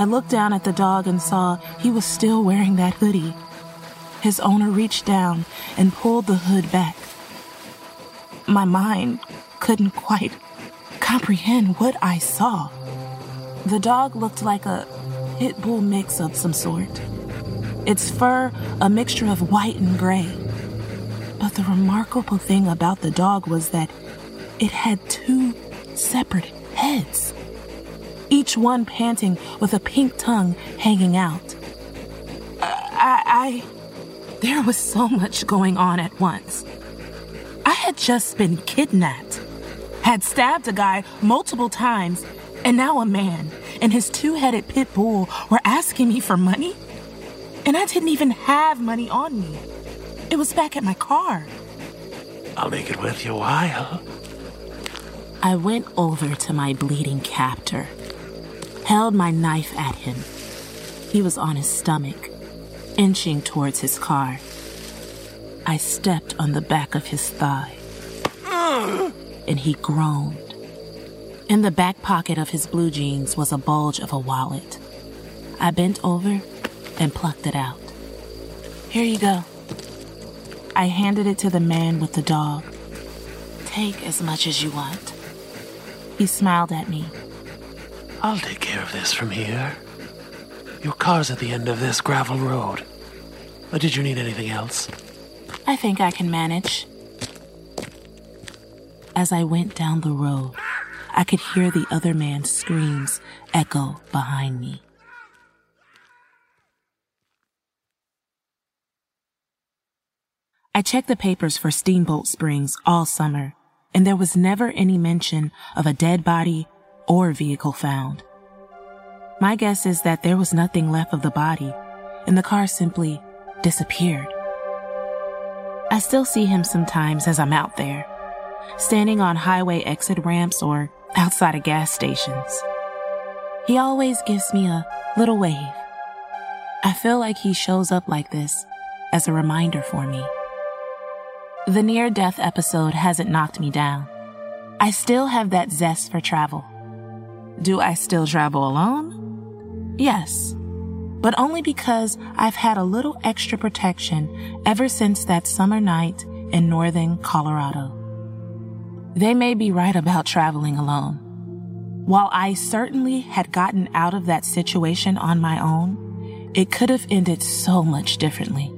I looked down at the dog and saw he was still wearing that hoodie. His owner reached down and pulled the hood back. My mind couldn't quite comprehend what I saw. The dog looked like a pit bull mix of some sort its fur a mixture of white and gray. But the remarkable thing about the dog was that it had two separate heads, each one panting with a pink tongue hanging out. I, I, there was so much going on at once. I had just been kidnapped, had stabbed a guy multiple times, And now a man and his two headed pit bull were asking me for money? And I didn't even have money on me. It was back at my car. I'll make it worth your while. I went over to my bleeding captor, held my knife at him. He was on his stomach, inching towards his car. I stepped on the back of his thigh, and he groaned. In the back pocket of his blue jeans was a bulge of a wallet. I bent over and plucked it out. Here you go. I handed it to the man with the dog. Take as much as you want. He smiled at me. I'll take care of this from here. Your car's at the end of this gravel road. Or did you need anything else? I think I can manage. As I went down the road, I could hear the other man's screams echo behind me. I checked the papers for Steamboat Springs all summer, and there was never any mention of a dead body or vehicle found. My guess is that there was nothing left of the body, and the car simply disappeared. I still see him sometimes as I'm out there, standing on highway exit ramps or outside of gas stations. He always gives me a little wave. I feel like he shows up like this as a reminder for me. The near death episode hasn't knocked me down. I still have that zest for travel. Do I still travel alone? Yes, but only because I've had a little extra protection ever since that summer night in northern Colorado. They may be right about traveling alone. While I certainly had gotten out of that situation on my own, it could have ended so much differently.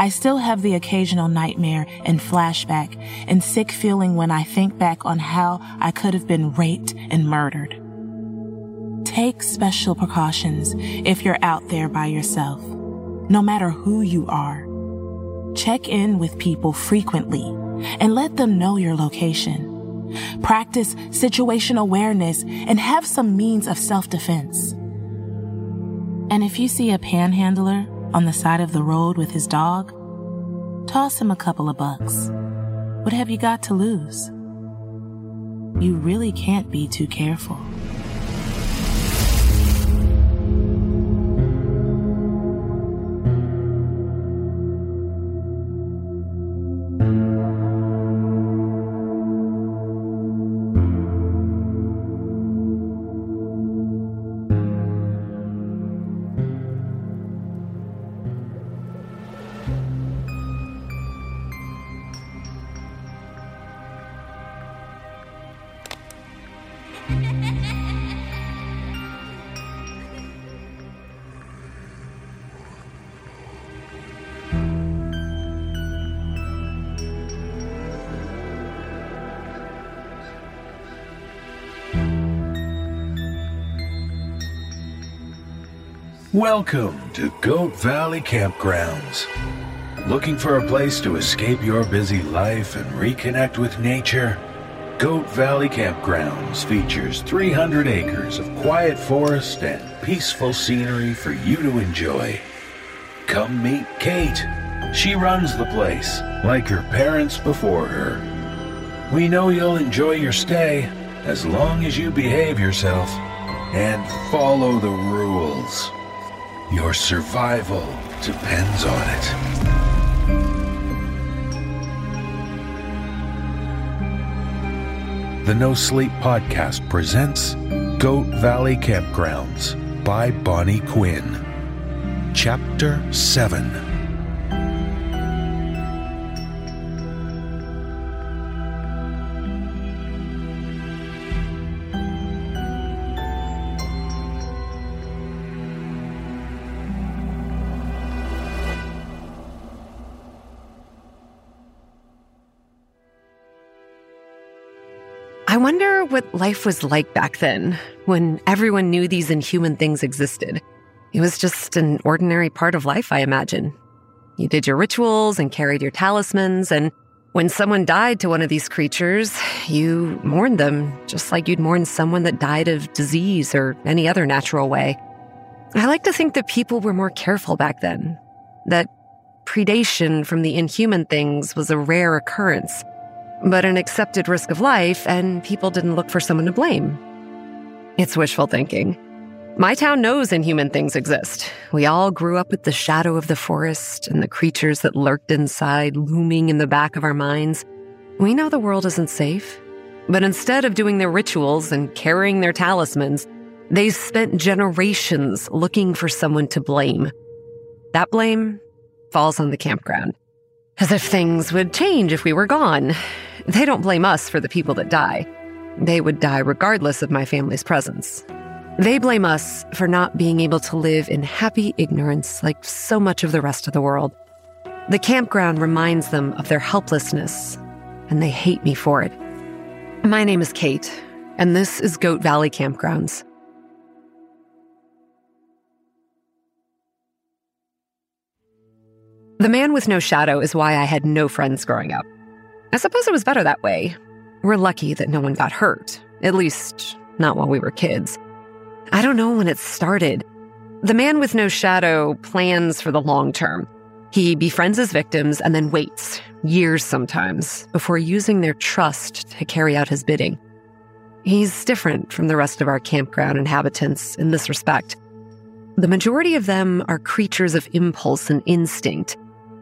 I still have the occasional nightmare and flashback and sick feeling when I think back on how I could have been raped and murdered. Take special precautions if you're out there by yourself, no matter who you are. Check in with people frequently and let them know your location. Practice situation awareness and have some means of self-defense. And if you see a panhandler on the side of the road with his dog, toss him a couple of bucks. What have you got to lose? You really can't be too careful. Welcome to Goat Valley Campgrounds. Looking for a place to escape your busy life and reconnect with nature? Goat Valley Campgrounds features 300 acres of quiet forest and peaceful scenery for you to enjoy. Come meet Kate. She runs the place, like her parents before her. We know you'll enjoy your stay as long as you behave yourself and follow the rules. Your survival depends on it. The No Sleep Podcast presents Goat Valley Campgrounds by Bonnie Quinn. Chapter 7 what life was like back then when everyone knew these inhuman things existed. It was just an ordinary part of life, I imagine. You did your rituals and carried your talismans, and When someone died to one of these creatures, you mourned them just like you'd mourn someone that died of disease or any other natural way. I like to think that people were more careful back then, that predation from the inhuman things was a rare occurrence, but an accepted risk of life, and people didn't look for someone to blame. It's wishful thinking. My town knows inhuman things exist. We all grew up with the shadow of the forest and the creatures that lurked inside looming in the back of our minds. We know the world isn't safe. But instead of doing their rituals and carrying their talismans, they spent generations looking for someone to blame. That blame falls on the campground. As if things would change if we were gone. They don't blame us for the people that die. They would die regardless of my family's presence. They blame us for not being able to live in happy ignorance like so much of the rest of the world. The campground reminds them of their helplessness, and they hate me for it. My name is Kate, and this is Goat Valley Campgrounds. The man with no shadow is why I had no friends growing up. I suppose it was better that way. We're lucky that no one got hurt, at least not while we were kids. I don't know when it started. The man with no shadow plans for the long term. He befriends his victims and then waits, years sometimes, before using their trust to carry out his bidding. He's different from the rest of our campground inhabitants in this respect. The majority of them are creatures of impulse and instinct,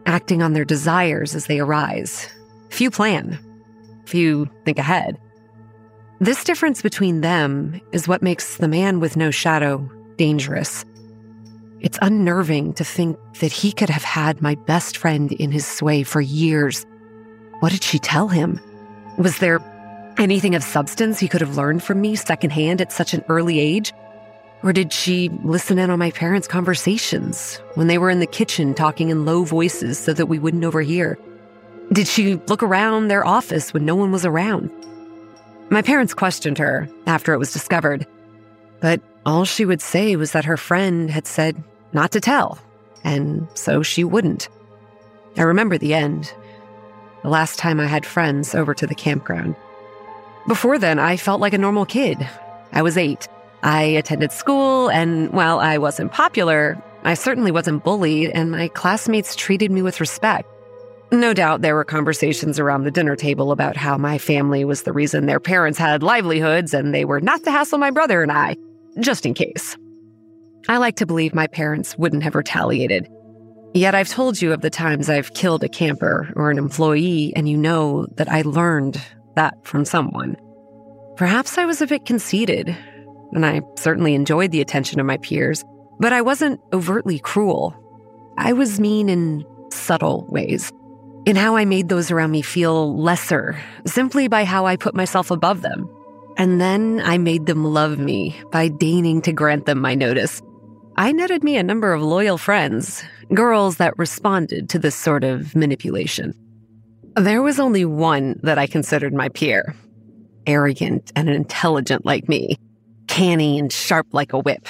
acting on their desires as they arise. Few plan, few think ahead. This difference between them is what makes the man with no shadow dangerous. It's unnerving to think that he could have had my best friend in his sway for years. What did she tell him? Was there anything of substance he could have learned from me secondhand at such an early age? Or did she listen in on my parents' conversations when they were in the kitchen talking in low voices so that we wouldn't overhear? Did she look around their office when no one was around? My parents questioned her after it was discovered, but all she would say was that her friend had said not to tell, and so she wouldn't. I remember the end, the last time I had friends over to the campground. Before then, I felt like a normal kid. I was eight. I attended school, and while I wasn't popular, I certainly wasn't bullied, and my classmates treated me with respect. No doubt there were conversations around the dinner table about how my family was the reason their parents had livelihoods and they were not to hassle my brother and I, just in case. I like to believe my parents wouldn't have retaliated. Yet I've told you of the times I've killed a camper or an employee, and you know that I learned that from someone. Perhaps I was a bit conceited, and I certainly enjoyed the attention of my peers, but I wasn't overtly cruel. I was mean in subtle ways in how I made those around me feel lesser simply by how I put myself above them. And then I made them love me by deigning to grant them my notice. I netted me a number of loyal friends, girls that responded to this sort of manipulation. There was only one that I considered my peer arrogant and intelligent like me, canny and sharp like a whip.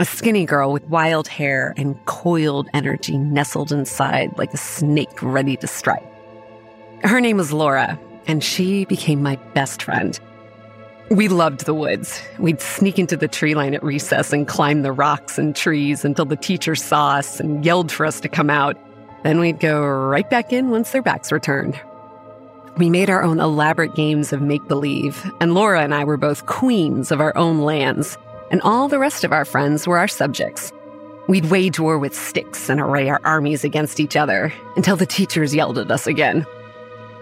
A skinny girl with wild hair and coiled energy nestled inside like a snake ready to strike. Her name was Laura, and she became my best friend. We loved the woods. We'd sneak into the tree line at recess and climb the rocks and trees until the teacher saw us and yelled for us to come out. Then we'd go right back in once their backs were turned. We made our own elaborate games of make believe, and Laura and I were both queens of our own lands and all the rest of our friends were our subjects. We'd wage war with sticks and array our armies against each other until the teachers yelled at us again.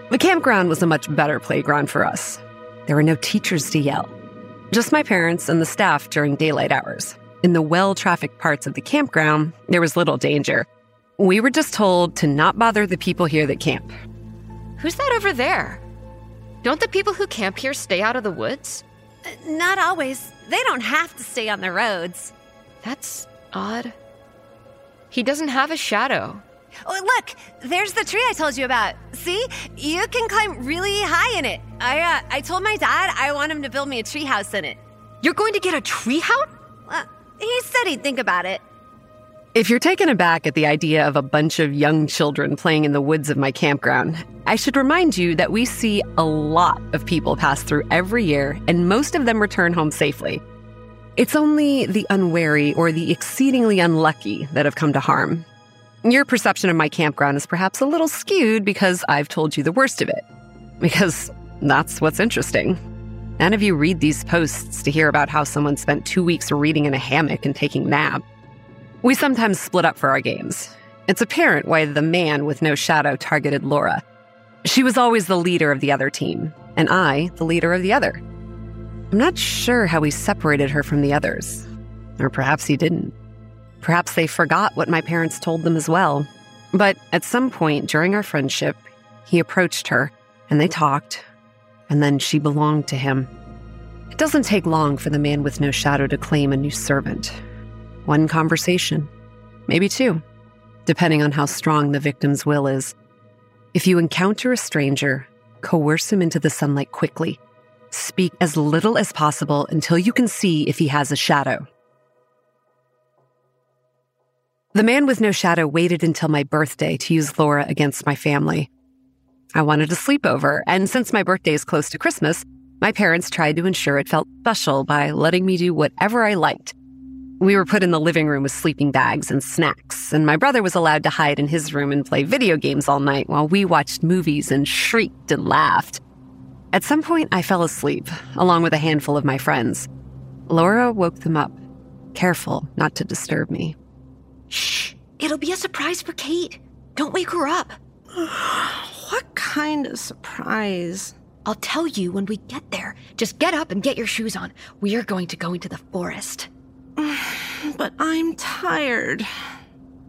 The campground was a much better playground for us. There were no teachers to yell, just my parents and the staff during daylight hours. In the well trafficked parts of the campground, there was little danger. We were just told to not bother the people here that camp. Who's that over there? Don't the people who camp here stay out of the woods? Not always. They don't have to stay on the roads. That's odd. He doesn't have a shadow. Oh, look, there's the tree I told you about. See, you can climb really high in it. I uh, I told my dad I want him to build me a treehouse in it. You're going to get a treehouse? Well, he said he'd think about it. If you're taken aback at the idea of a bunch of young children playing in the woods of my campground, I should remind you that we see a lot of people pass through every year, and most of them return home safely. It's only the unwary or the exceedingly unlucky that have come to harm. Your perception of my campground is perhaps a little skewed because I've told you the worst of it. Because that's what's interesting. None of you read these posts to hear about how someone spent two weeks reading in a hammock and taking nap. We sometimes split up for our games. It's apparent why the man with no shadow targeted Laura. She was always the leader of the other team, and I, the leader of the other. I'm not sure how he separated her from the others. Or perhaps he didn't. Perhaps they forgot what my parents told them as well. But at some point during our friendship, he approached her, and they talked, and then she belonged to him. It doesn't take long for the man with no shadow to claim a new servant. One conversation, maybe two, depending on how strong the victim's will is. If you encounter a stranger, coerce him into the sunlight quickly. Speak as little as possible until you can see if he has a shadow. The man with no shadow waited until my birthday to use Laura against my family. I wanted a sleepover, and since my birthday is close to Christmas, my parents tried to ensure it felt special by letting me do whatever I liked, we were put in the living room with sleeping bags and snacks, and my brother was allowed to hide in his room and play video games all night while we watched movies and shrieked and laughed. At some point, I fell asleep, along with a handful of my friends. Laura woke them up, careful not to disturb me. Shh, it'll be a surprise for Kate. Don't wake her up. what kind of surprise? I'll tell you when we get there. Just get up and get your shoes on. We are going to go into the forest. But I'm tired.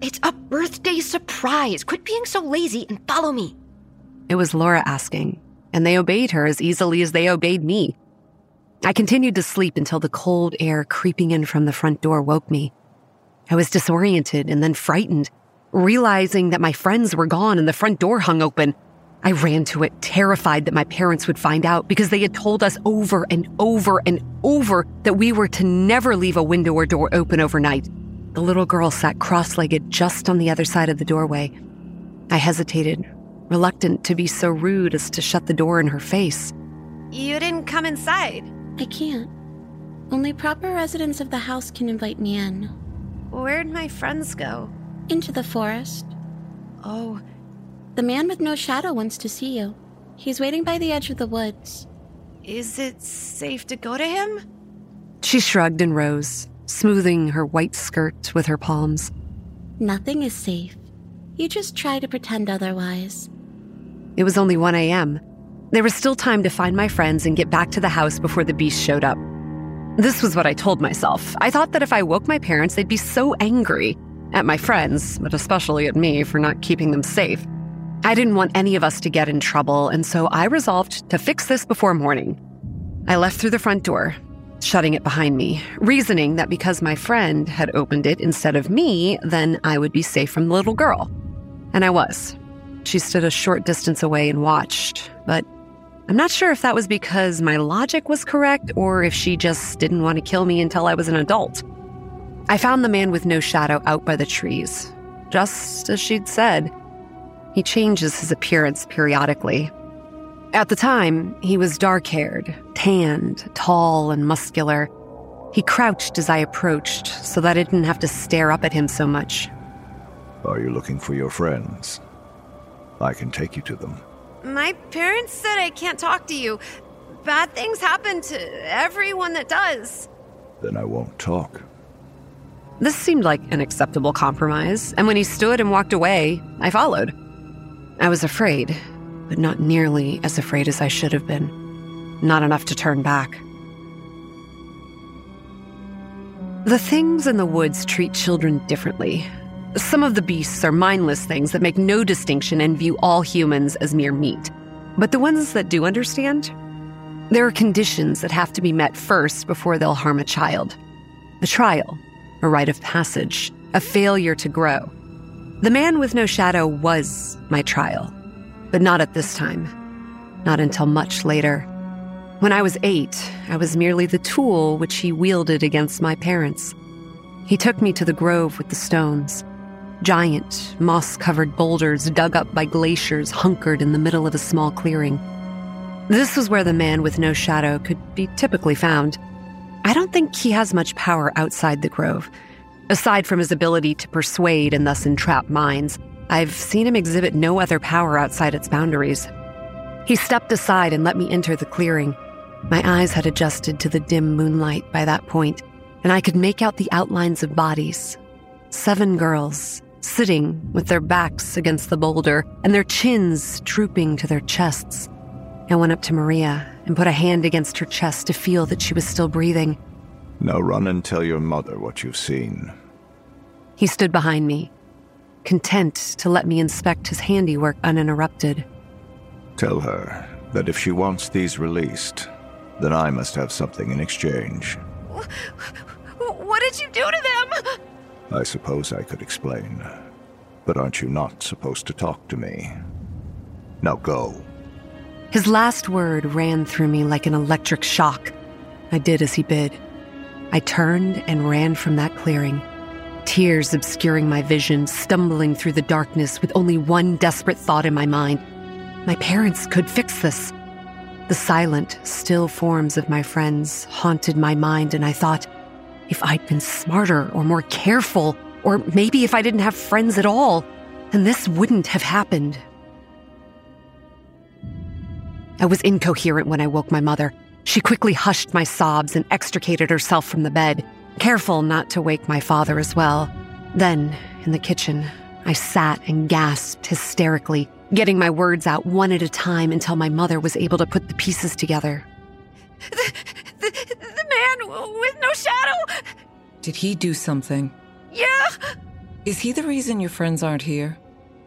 It's a birthday surprise. Quit being so lazy and follow me. It was Laura asking, and they obeyed her as easily as they obeyed me. I continued to sleep until the cold air creeping in from the front door woke me. I was disoriented and then frightened, realizing that my friends were gone and the front door hung open. I ran to it, terrified that my parents would find out because they had told us over and over and over that we were to never leave a window or door open overnight. The little girl sat cross legged just on the other side of the doorway. I hesitated, reluctant to be so rude as to shut the door in her face. You didn't come inside. I can't. Only proper residents of the house can invite me in. Where'd my friends go? Into the forest. Oh, the man with no shadow wants to see you. He's waiting by the edge of the woods. Is it safe to go to him? She shrugged and rose, smoothing her white skirt with her palms. Nothing is safe. You just try to pretend otherwise. It was only 1 a.m. There was still time to find my friends and get back to the house before the beast showed up. This was what I told myself. I thought that if I woke my parents, they'd be so angry at my friends, but especially at me for not keeping them safe. I didn't want any of us to get in trouble, and so I resolved to fix this before morning. I left through the front door, shutting it behind me, reasoning that because my friend had opened it instead of me, then I would be safe from the little girl. And I was. She stood a short distance away and watched, but I'm not sure if that was because my logic was correct or if she just didn't want to kill me until I was an adult. I found the man with no shadow out by the trees, just as she'd said. He changes his appearance periodically. At the time, he was dark haired, tanned, tall, and muscular. He crouched as I approached so that I didn't have to stare up at him so much. Are you looking for your friends? I can take you to them. My parents said I can't talk to you. Bad things happen to everyone that does. Then I won't talk. This seemed like an acceptable compromise, and when he stood and walked away, I followed. I was afraid, but not nearly as afraid as I should have been. Not enough to turn back. The things in the woods treat children differently. Some of the beasts are mindless things that make no distinction and view all humans as mere meat. But the ones that do understand, there are conditions that have to be met first before they'll harm a child. The trial, a rite of passage, a failure to grow. The man with no shadow was my trial, but not at this time. Not until much later. When I was eight, I was merely the tool which he wielded against my parents. He took me to the grove with the stones. Giant, moss covered boulders dug up by glaciers hunkered in the middle of a small clearing. This was where the man with no shadow could be typically found. I don't think he has much power outside the grove. Aside from his ability to persuade and thus entrap minds, I've seen him exhibit no other power outside its boundaries. He stepped aside and let me enter the clearing. My eyes had adjusted to the dim moonlight by that point, and I could make out the outlines of bodies. Seven girls, sitting with their backs against the boulder and their chins drooping to their chests. I went up to Maria and put a hand against her chest to feel that she was still breathing. Now run and tell your mother what you've seen. He stood behind me, content to let me inspect his handiwork uninterrupted. Tell her that if she wants these released, then I must have something in exchange. What did you do to them? I suppose I could explain. But aren't you not supposed to talk to me? Now go. His last word ran through me like an electric shock. I did as he bid. I turned and ran from that clearing, tears obscuring my vision, stumbling through the darkness with only one desperate thought in my mind. My parents could fix this. The silent, still forms of my friends haunted my mind, and I thought, if I'd been smarter or more careful, or maybe if I didn't have friends at all, then this wouldn't have happened. I was incoherent when I woke my mother. She quickly hushed my sobs and extricated herself from the bed, careful not to wake my father as well. Then, in the kitchen, I sat and gasped hysterically, getting my words out one at a time until my mother was able to put the pieces together. The, the, the man with no shadow? Did he do something? Yeah. Is he the reason your friends aren't here?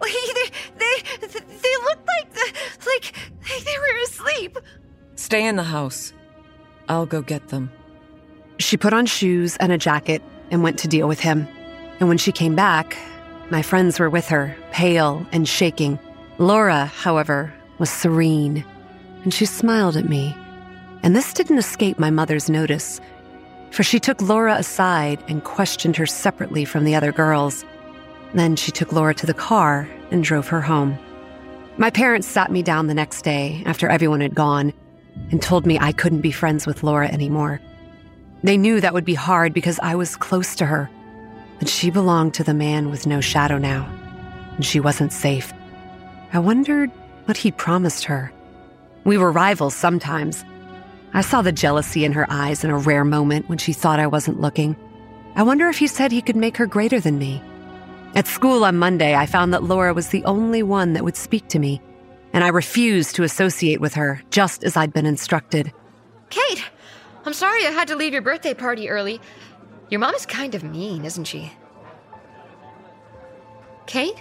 He, they, they, they looked like, the, like, like they were asleep. Stay in the house. I'll go get them. She put on shoes and a jacket and went to deal with him. And when she came back, my friends were with her, pale and shaking. Laura, however, was serene, and she smiled at me. And this didn't escape my mother's notice, for she took Laura aside and questioned her separately from the other girls. Then she took Laura to the car and drove her home. My parents sat me down the next day after everyone had gone and told me I couldn't be friends with Laura anymore. They knew that would be hard because I was close to her, but she belonged to the man with no shadow now, and she wasn't safe. I wondered what he'd promised her. We were rivals sometimes. I saw the jealousy in her eyes in a rare moment when she thought I wasn't looking. I wonder if he said he could make her greater than me. At school on Monday, I found that Laura was the only one that would speak to me, and I refused to associate with her, just as I'd been instructed. Kate, I'm sorry I had to leave your birthday party early. Your mom is kind of mean, isn't she? Kate?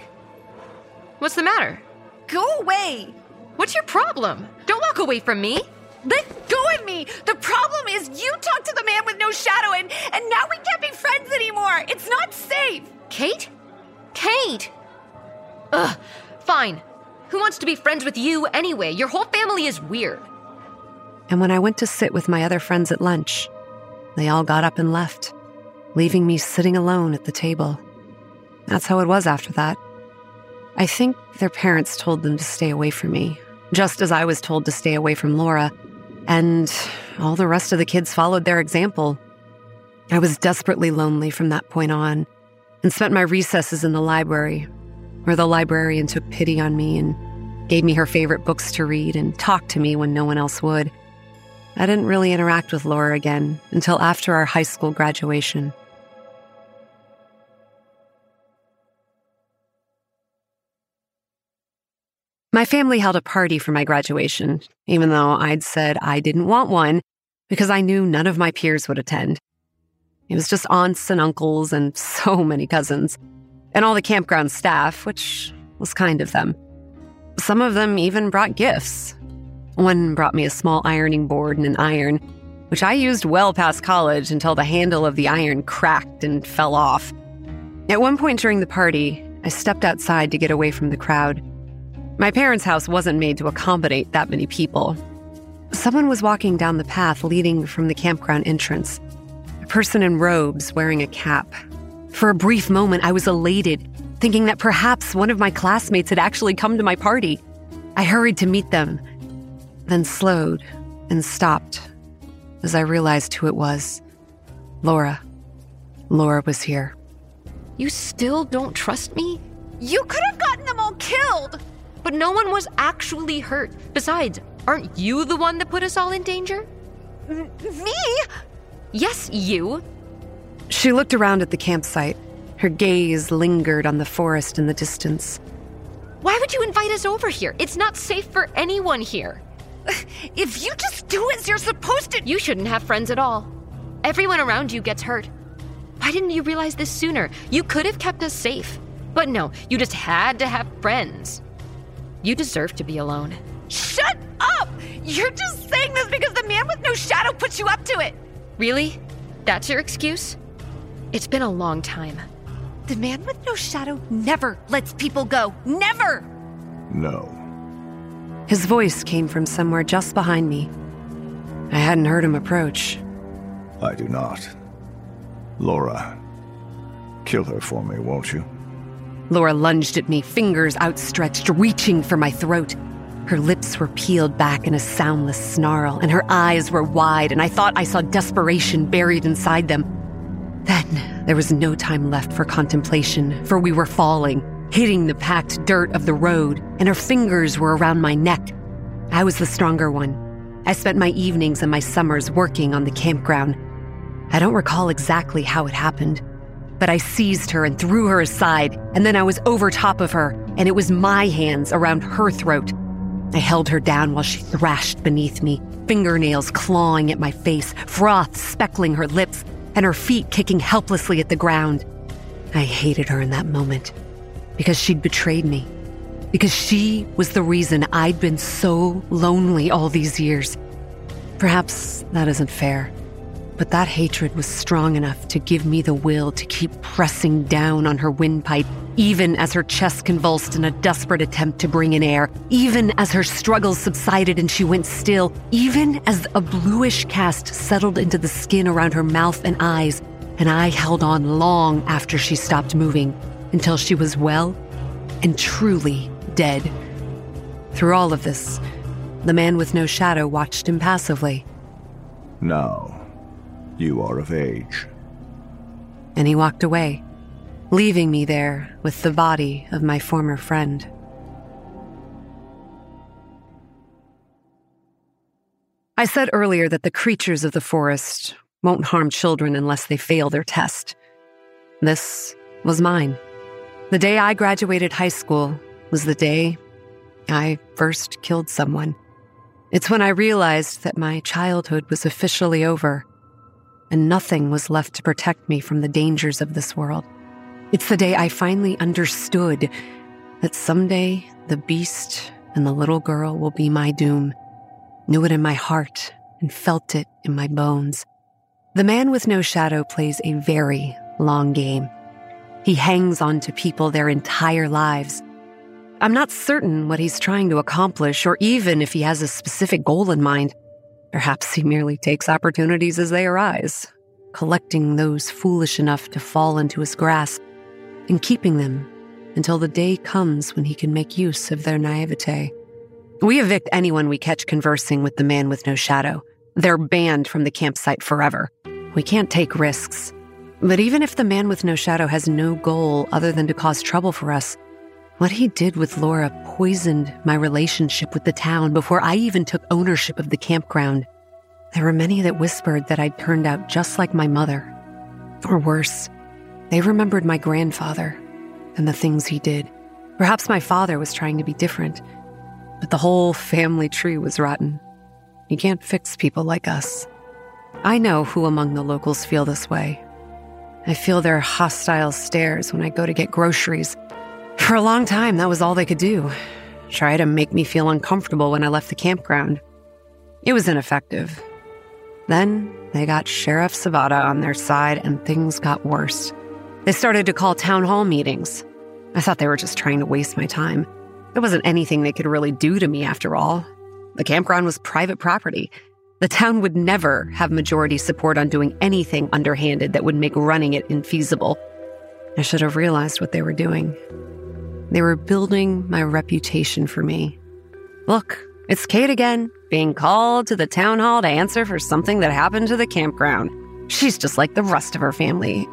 What's the matter? Go away! What's your problem? Don't walk away from me! Let go of me! The problem is you talked to the man with no shadow, and, and now we can't be friends anymore! It's not safe! Kate? Kate! Ugh, fine. Who wants to be friends with you anyway? Your whole family is weird. And when I went to sit with my other friends at lunch, they all got up and left, leaving me sitting alone at the table. That's how it was after that. I think their parents told them to stay away from me, just as I was told to stay away from Laura, and all the rest of the kids followed their example. I was desperately lonely from that point on and spent my recesses in the library, where the librarian took pity on me and gave me her favorite books to read and talked to me when no one else would. I didn't really interact with Laura again until after our high school graduation. My family held a party for my graduation, even though I'd said I didn't want one because I knew none of my peers would attend. It was just aunts and uncles and so many cousins, and all the campground staff, which was kind of them. Some of them even brought gifts. One brought me a small ironing board and an iron, which I used well past college until the handle of the iron cracked and fell off. At one point during the party, I stepped outside to get away from the crowd. My parents' house wasn't made to accommodate that many people. Someone was walking down the path leading from the campground entrance. A person in robes wearing a cap. For a brief moment, I was elated, thinking that perhaps one of my classmates had actually come to my party. I hurried to meet them, then slowed and stopped as I realized who it was Laura. Laura was here. You still don't trust me? You could have gotten them all killed! But no one was actually hurt. Besides, aren't you the one that put us all in danger? M- me? Yes, you. She looked around at the campsite. Her gaze lingered on the forest in the distance. Why would you invite us over here? It's not safe for anyone here. If you just do as you're supposed to. You shouldn't have friends at all. Everyone around you gets hurt. Why didn't you realize this sooner? You could have kept us safe. But no, you just had to have friends. You deserve to be alone. Shut up! You're just saying this because the man with no shadow put you up to it. Really? That's your excuse? It's been a long time. The man with no shadow never lets people go. Never! No. His voice came from somewhere just behind me. I hadn't heard him approach. I do not. Laura, kill her for me, won't you? Laura lunged at me, fingers outstretched, reaching for my throat. Her lips were peeled back in a soundless snarl, and her eyes were wide, and I thought I saw desperation buried inside them. Then there was no time left for contemplation, for we were falling, hitting the packed dirt of the road, and her fingers were around my neck. I was the stronger one. I spent my evenings and my summers working on the campground. I don't recall exactly how it happened, but I seized her and threw her aside, and then I was over top of her, and it was my hands around her throat. I held her down while she thrashed beneath me, fingernails clawing at my face, froth speckling her lips, and her feet kicking helplessly at the ground. I hated her in that moment because she'd betrayed me, because she was the reason I'd been so lonely all these years. Perhaps that isn't fair, but that hatred was strong enough to give me the will to keep pressing down on her windpipe, even as her chest convulsed in a desperate attempt to bring in air, even as her struggles subsided and she went still, even as a bluish cast settled into the skin around her mouth and eyes, and I held on long after she stopped moving until she was well and truly dead. Through all of this, the man with no shadow watched impassively. Now, you are of age. And he walked away, leaving me there with the body of my former friend. I said earlier that the creatures of the forest won't harm children unless they fail their test. This was mine. The day I graduated high school was the day I first killed someone. It's when I realized that my childhood was officially over and nothing was left to protect me from the dangers of this world. It's the day I finally understood that someday the beast and the little girl will be my doom. Knew it in my heart and felt it in my bones. The man with no shadow plays a very long game. He hangs on to people their entire lives. I'm not certain what he's trying to accomplish or even if he has a specific goal in mind. Perhaps he merely takes opportunities as they arise, collecting those foolish enough to fall into his grasp and keeping them until the day comes when he can make use of their naivete. We evict anyone we catch conversing with the man with no shadow. They're banned from the campsite forever. We can't take risks. But even if the man with no shadow has no goal other than to cause trouble for us, what he did with Laura poisoned my relationship with the town before I even took ownership of the campground. There were many that whispered that I'd turned out just like my mother. Or worse, they remembered my grandfather and the things he did. Perhaps my father was trying to be different, but the whole family tree was rotten. You can't fix people like us. I know who among the locals feel this way. I feel their hostile stares when I go to get groceries. For a long time, that was all they could do try to make me feel uncomfortable when I left the campground. It was ineffective. Then they got Sheriff Sabotta on their side and things got worse. They started to call town hall meetings. I thought they were just trying to waste my time. There wasn't anything they could really do to me after all. The campground was private property. The town would never have majority support on doing anything underhanded that would make running it infeasible. I should have realized what they were doing. They were building my reputation for me. Look, it's Kate again, being called to the town hall to answer for something that happened to the campground. She's just like the rest of her family.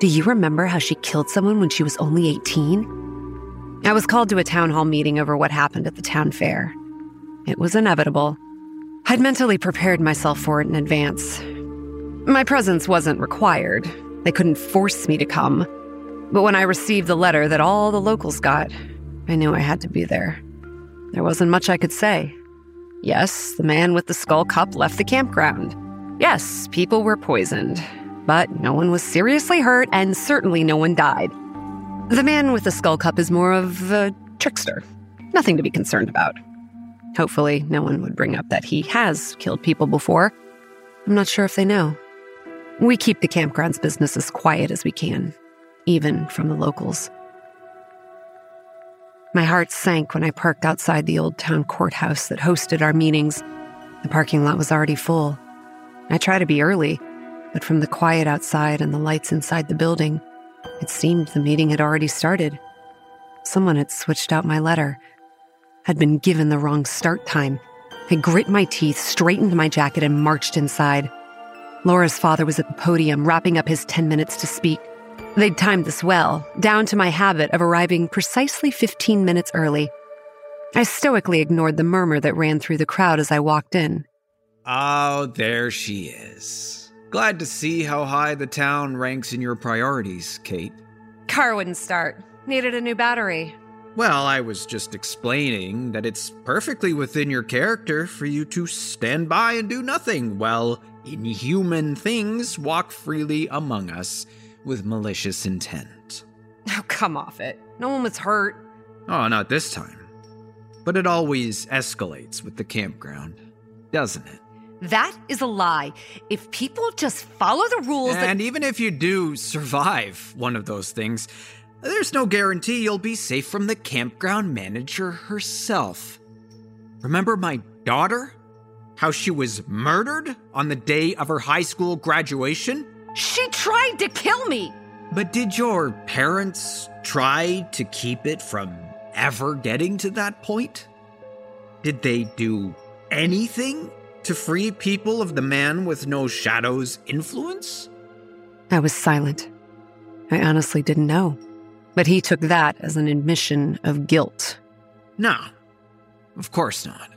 Do you remember how she killed someone when she was only 18? I was called to a town hall meeting over what happened at the town fair. It was inevitable. I'd mentally prepared myself for it in advance. My presence wasn't required. They couldn't force me to come. But when I received the letter that all the locals got, I knew I had to be there. There wasn't much I could say. Yes, the man with the skull cup left the campground. Yes, people were poisoned. But no one was seriously hurt, and certainly no one died. The man with the skull cup is more of a trickster. Nothing to be concerned about. Hopefully, no one would bring up that he has killed people before. I'm not sure if they know. We keep the campground's business as quiet as we can, even from the locals. My heart sank when I parked outside the old town courthouse that hosted our meetings. The parking lot was already full. I tried to be early, but from the quiet outside and the lights inside the building, it seemed the meeting had already started. Someone had switched out my letter, had been given the wrong start time. I grit my teeth, straightened my jacket, and marched inside. Laura's father was at the podium, wrapping up his 10 minutes to speak. They'd timed this well, down to my habit of arriving precisely 15 minutes early. I stoically ignored the murmur that ran through the crowd as I walked in. Oh, there she is. Glad to see how high the town ranks in your priorities, Kate. Car wouldn't start. Needed a new battery. Well, I was just explaining that it's perfectly within your character for you to stand by and do nothing while inhuman things walk freely among us with malicious intent. Oh, come off it. No one was hurt. Oh, not this time. But it always escalates with the campground, doesn't it? That is a lie. If people just follow the rules And that. even if you do survive one of those things, there's no guarantee you'll be safe from the campground manager herself. Remember my daughter? How she was murdered on the day of her high school graduation? She tried to kill me! But did your parents try to keep it from ever getting to that point? Did they do anything to free people of the man with no shadows influence? I was silent. I honestly didn't know. But he took that as an admission of guilt. No, of course not.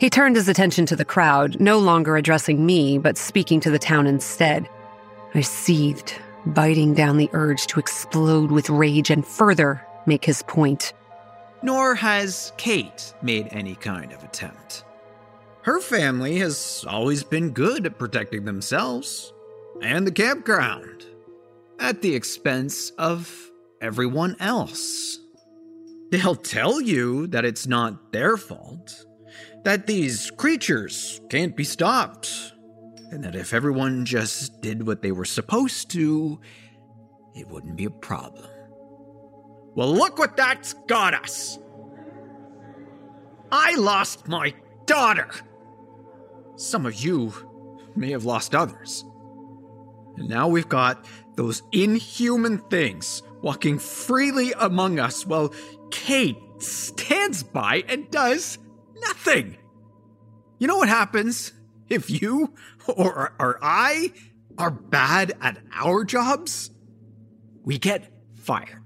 He turned his attention to the crowd, no longer addressing me, but speaking to the town instead. I seethed, biting down the urge to explode with rage and further make his point. Nor has Kate made any kind of attempt. Her family has always been good at protecting themselves and the campground at the expense of everyone else. They'll tell you that it's not their fault, that these creatures can't be stopped, and that if everyone just did what they were supposed to, it wouldn't be a problem. Well, look what that's got us! I lost my daughter! Some of you may have lost others. And now we've got those inhuman things walking freely among us while Kate stands by and does nothing. You know what happens if you or, or I are bad at our jobs? We get fired.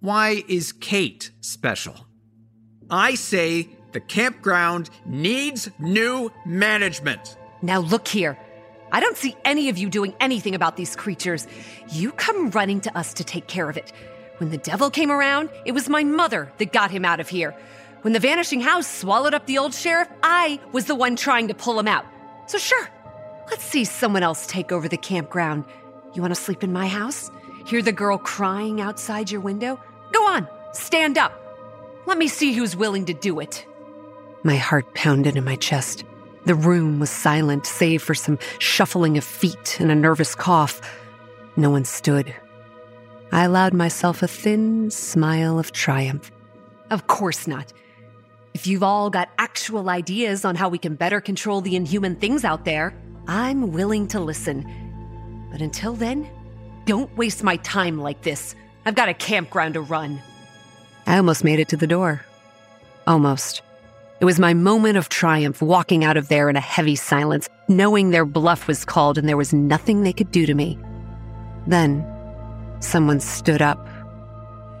Why is Kate special? I say the campground needs new management. Now look here. I don't see any of you doing anything about these creatures. You come running to us to take care of it. When the devil came around, it was my mother that got him out of here. When the vanishing house swallowed up the old sheriff, I was the one trying to pull him out. So sure, let's see someone else take over the campground. You want to sleep in my house? Hear the girl crying outside your window? Go on, stand up. Let me see who's willing to do it. My heart pounded in my chest. The room was silent, save for some shuffling of feet and a nervous cough. No one stood. I allowed myself a thin smile of triumph. Of course not. If you've all got actual ideas on how we can better control the inhuman things out there, I'm willing to listen. But until then, don't waste my time like this. I've got a campground to run. I almost made it to the door. Almost. It was my moment of triumph walking out of there in a heavy silence, knowing their bluff was called and there was nothing they could do to me. Then, someone stood up.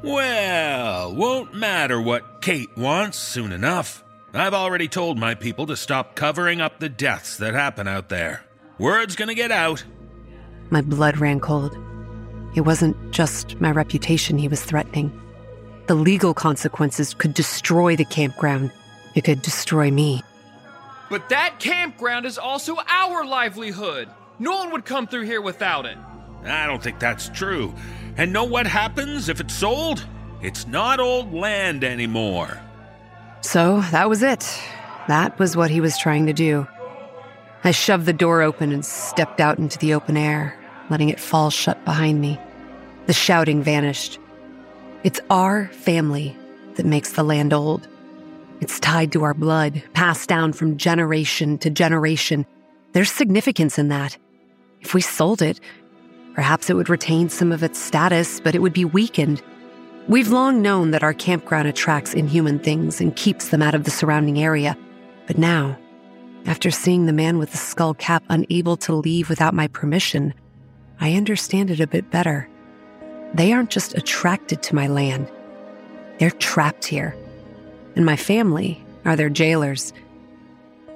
Well, won't matter what Kate wants soon enough. I've already told my people to stop covering up the deaths that happen out there. Word's gonna get out. My blood ran cold. It wasn't just my reputation he was threatening. The legal consequences could destroy the campground. It could destroy me. But that campground is also our livelihood. No one would come through here without it. I don't think that's true. And know what happens if it's sold? It's not old land anymore. So that was it. That was what he was trying to do. I shoved the door open and stepped out into the open air, letting it fall shut behind me. The shouting vanished. It's our family that makes the land old. It's tied to our blood, passed down from generation to generation. There's significance in that. If we sold it, perhaps it would retain some of its status, but it would be weakened. We've long known that our campground attracts inhuman things and keeps them out of the surrounding area. But now, after seeing the man with the skull cap unable to leave without my permission, I understand it a bit better. They aren't just attracted to my land, they're trapped here. And my family are their jailers.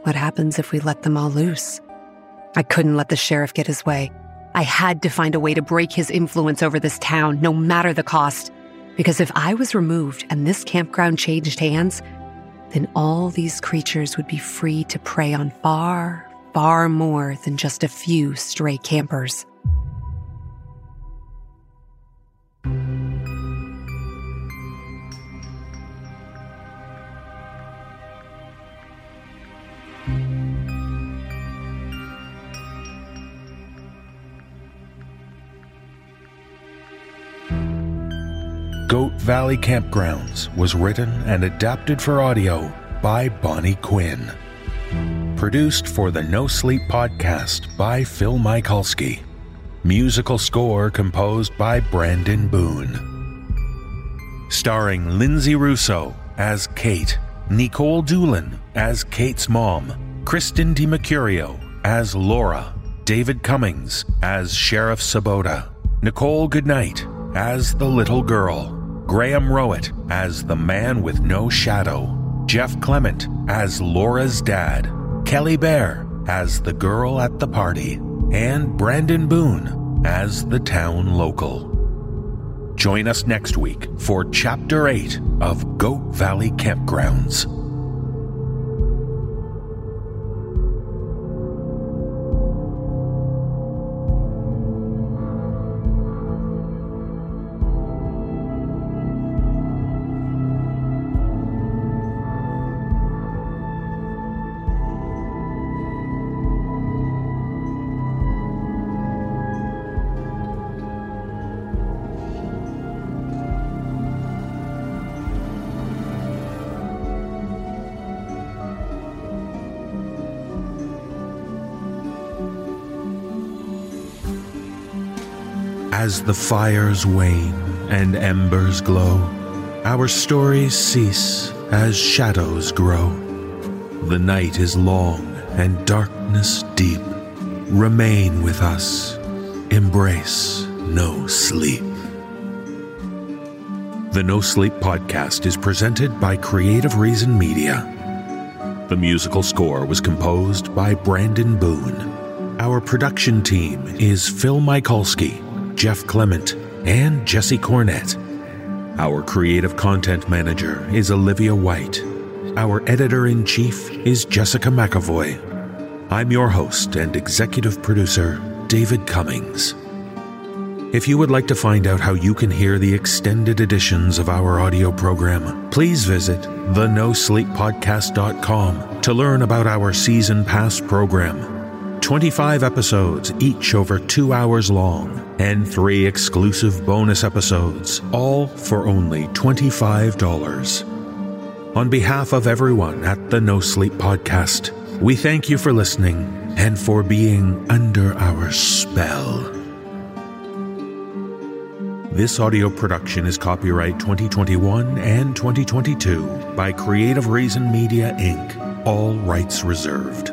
What happens if we let them all loose? I couldn't let the sheriff get his way. I had to find a way to break his influence over this town, no matter the cost. Because if I was removed and this campground changed hands, then all these creatures would be free to prey on far, far more than just a few stray campers. Goat Valley Campgrounds was written and adapted for audio by Bonnie Quinn. Produced for the No Sleep podcast by Phil Michalski. Musical score composed by Brandon Boone. Starring Linsay Rousseau as Kate, Nikolle Doolin as Kate's mom, Kristen DiMercurio as Laura, David Cummings as Sheriff Sabotta, Nichole Goodnight as the little girl, Graham Rowat as the man with no shadow, Jeff Clement as Laura's dad, Kelly Bair as the girl at the party, and Brandon Boone as the town local. Join us next week for Chapter 8 of Goat Valley Campgrounds. As the fires wane and embers glow, our stories cease as shadows grow. The night is long and darkness deep. Remain with us, embrace no sleep. The No Sleep podcast is presented by Creative Reason Media. The musical score was composed by Brandon Boone. Our production team is Phil Michalski, Jeff Clement, and Jesse Cornett. Our creative content manager is Olivia White. Our editor in chief is Jessica McAvoy. I'm your host and executive producer, David Cummings. If you would like to find out how you can hear the extended editions of our audio program, please visit thenosleeppodcast.com to learn about our season pass program. 25 episodes, each over two hours long, and three exclusive bonus episodes, all for only $25. On behalf of everyone at the No Sleep Podcast, we thank you for listening and for being under our spell. This audio production is copyright 2021 and 2022 by Creative Reason Media Inc., all rights reserved.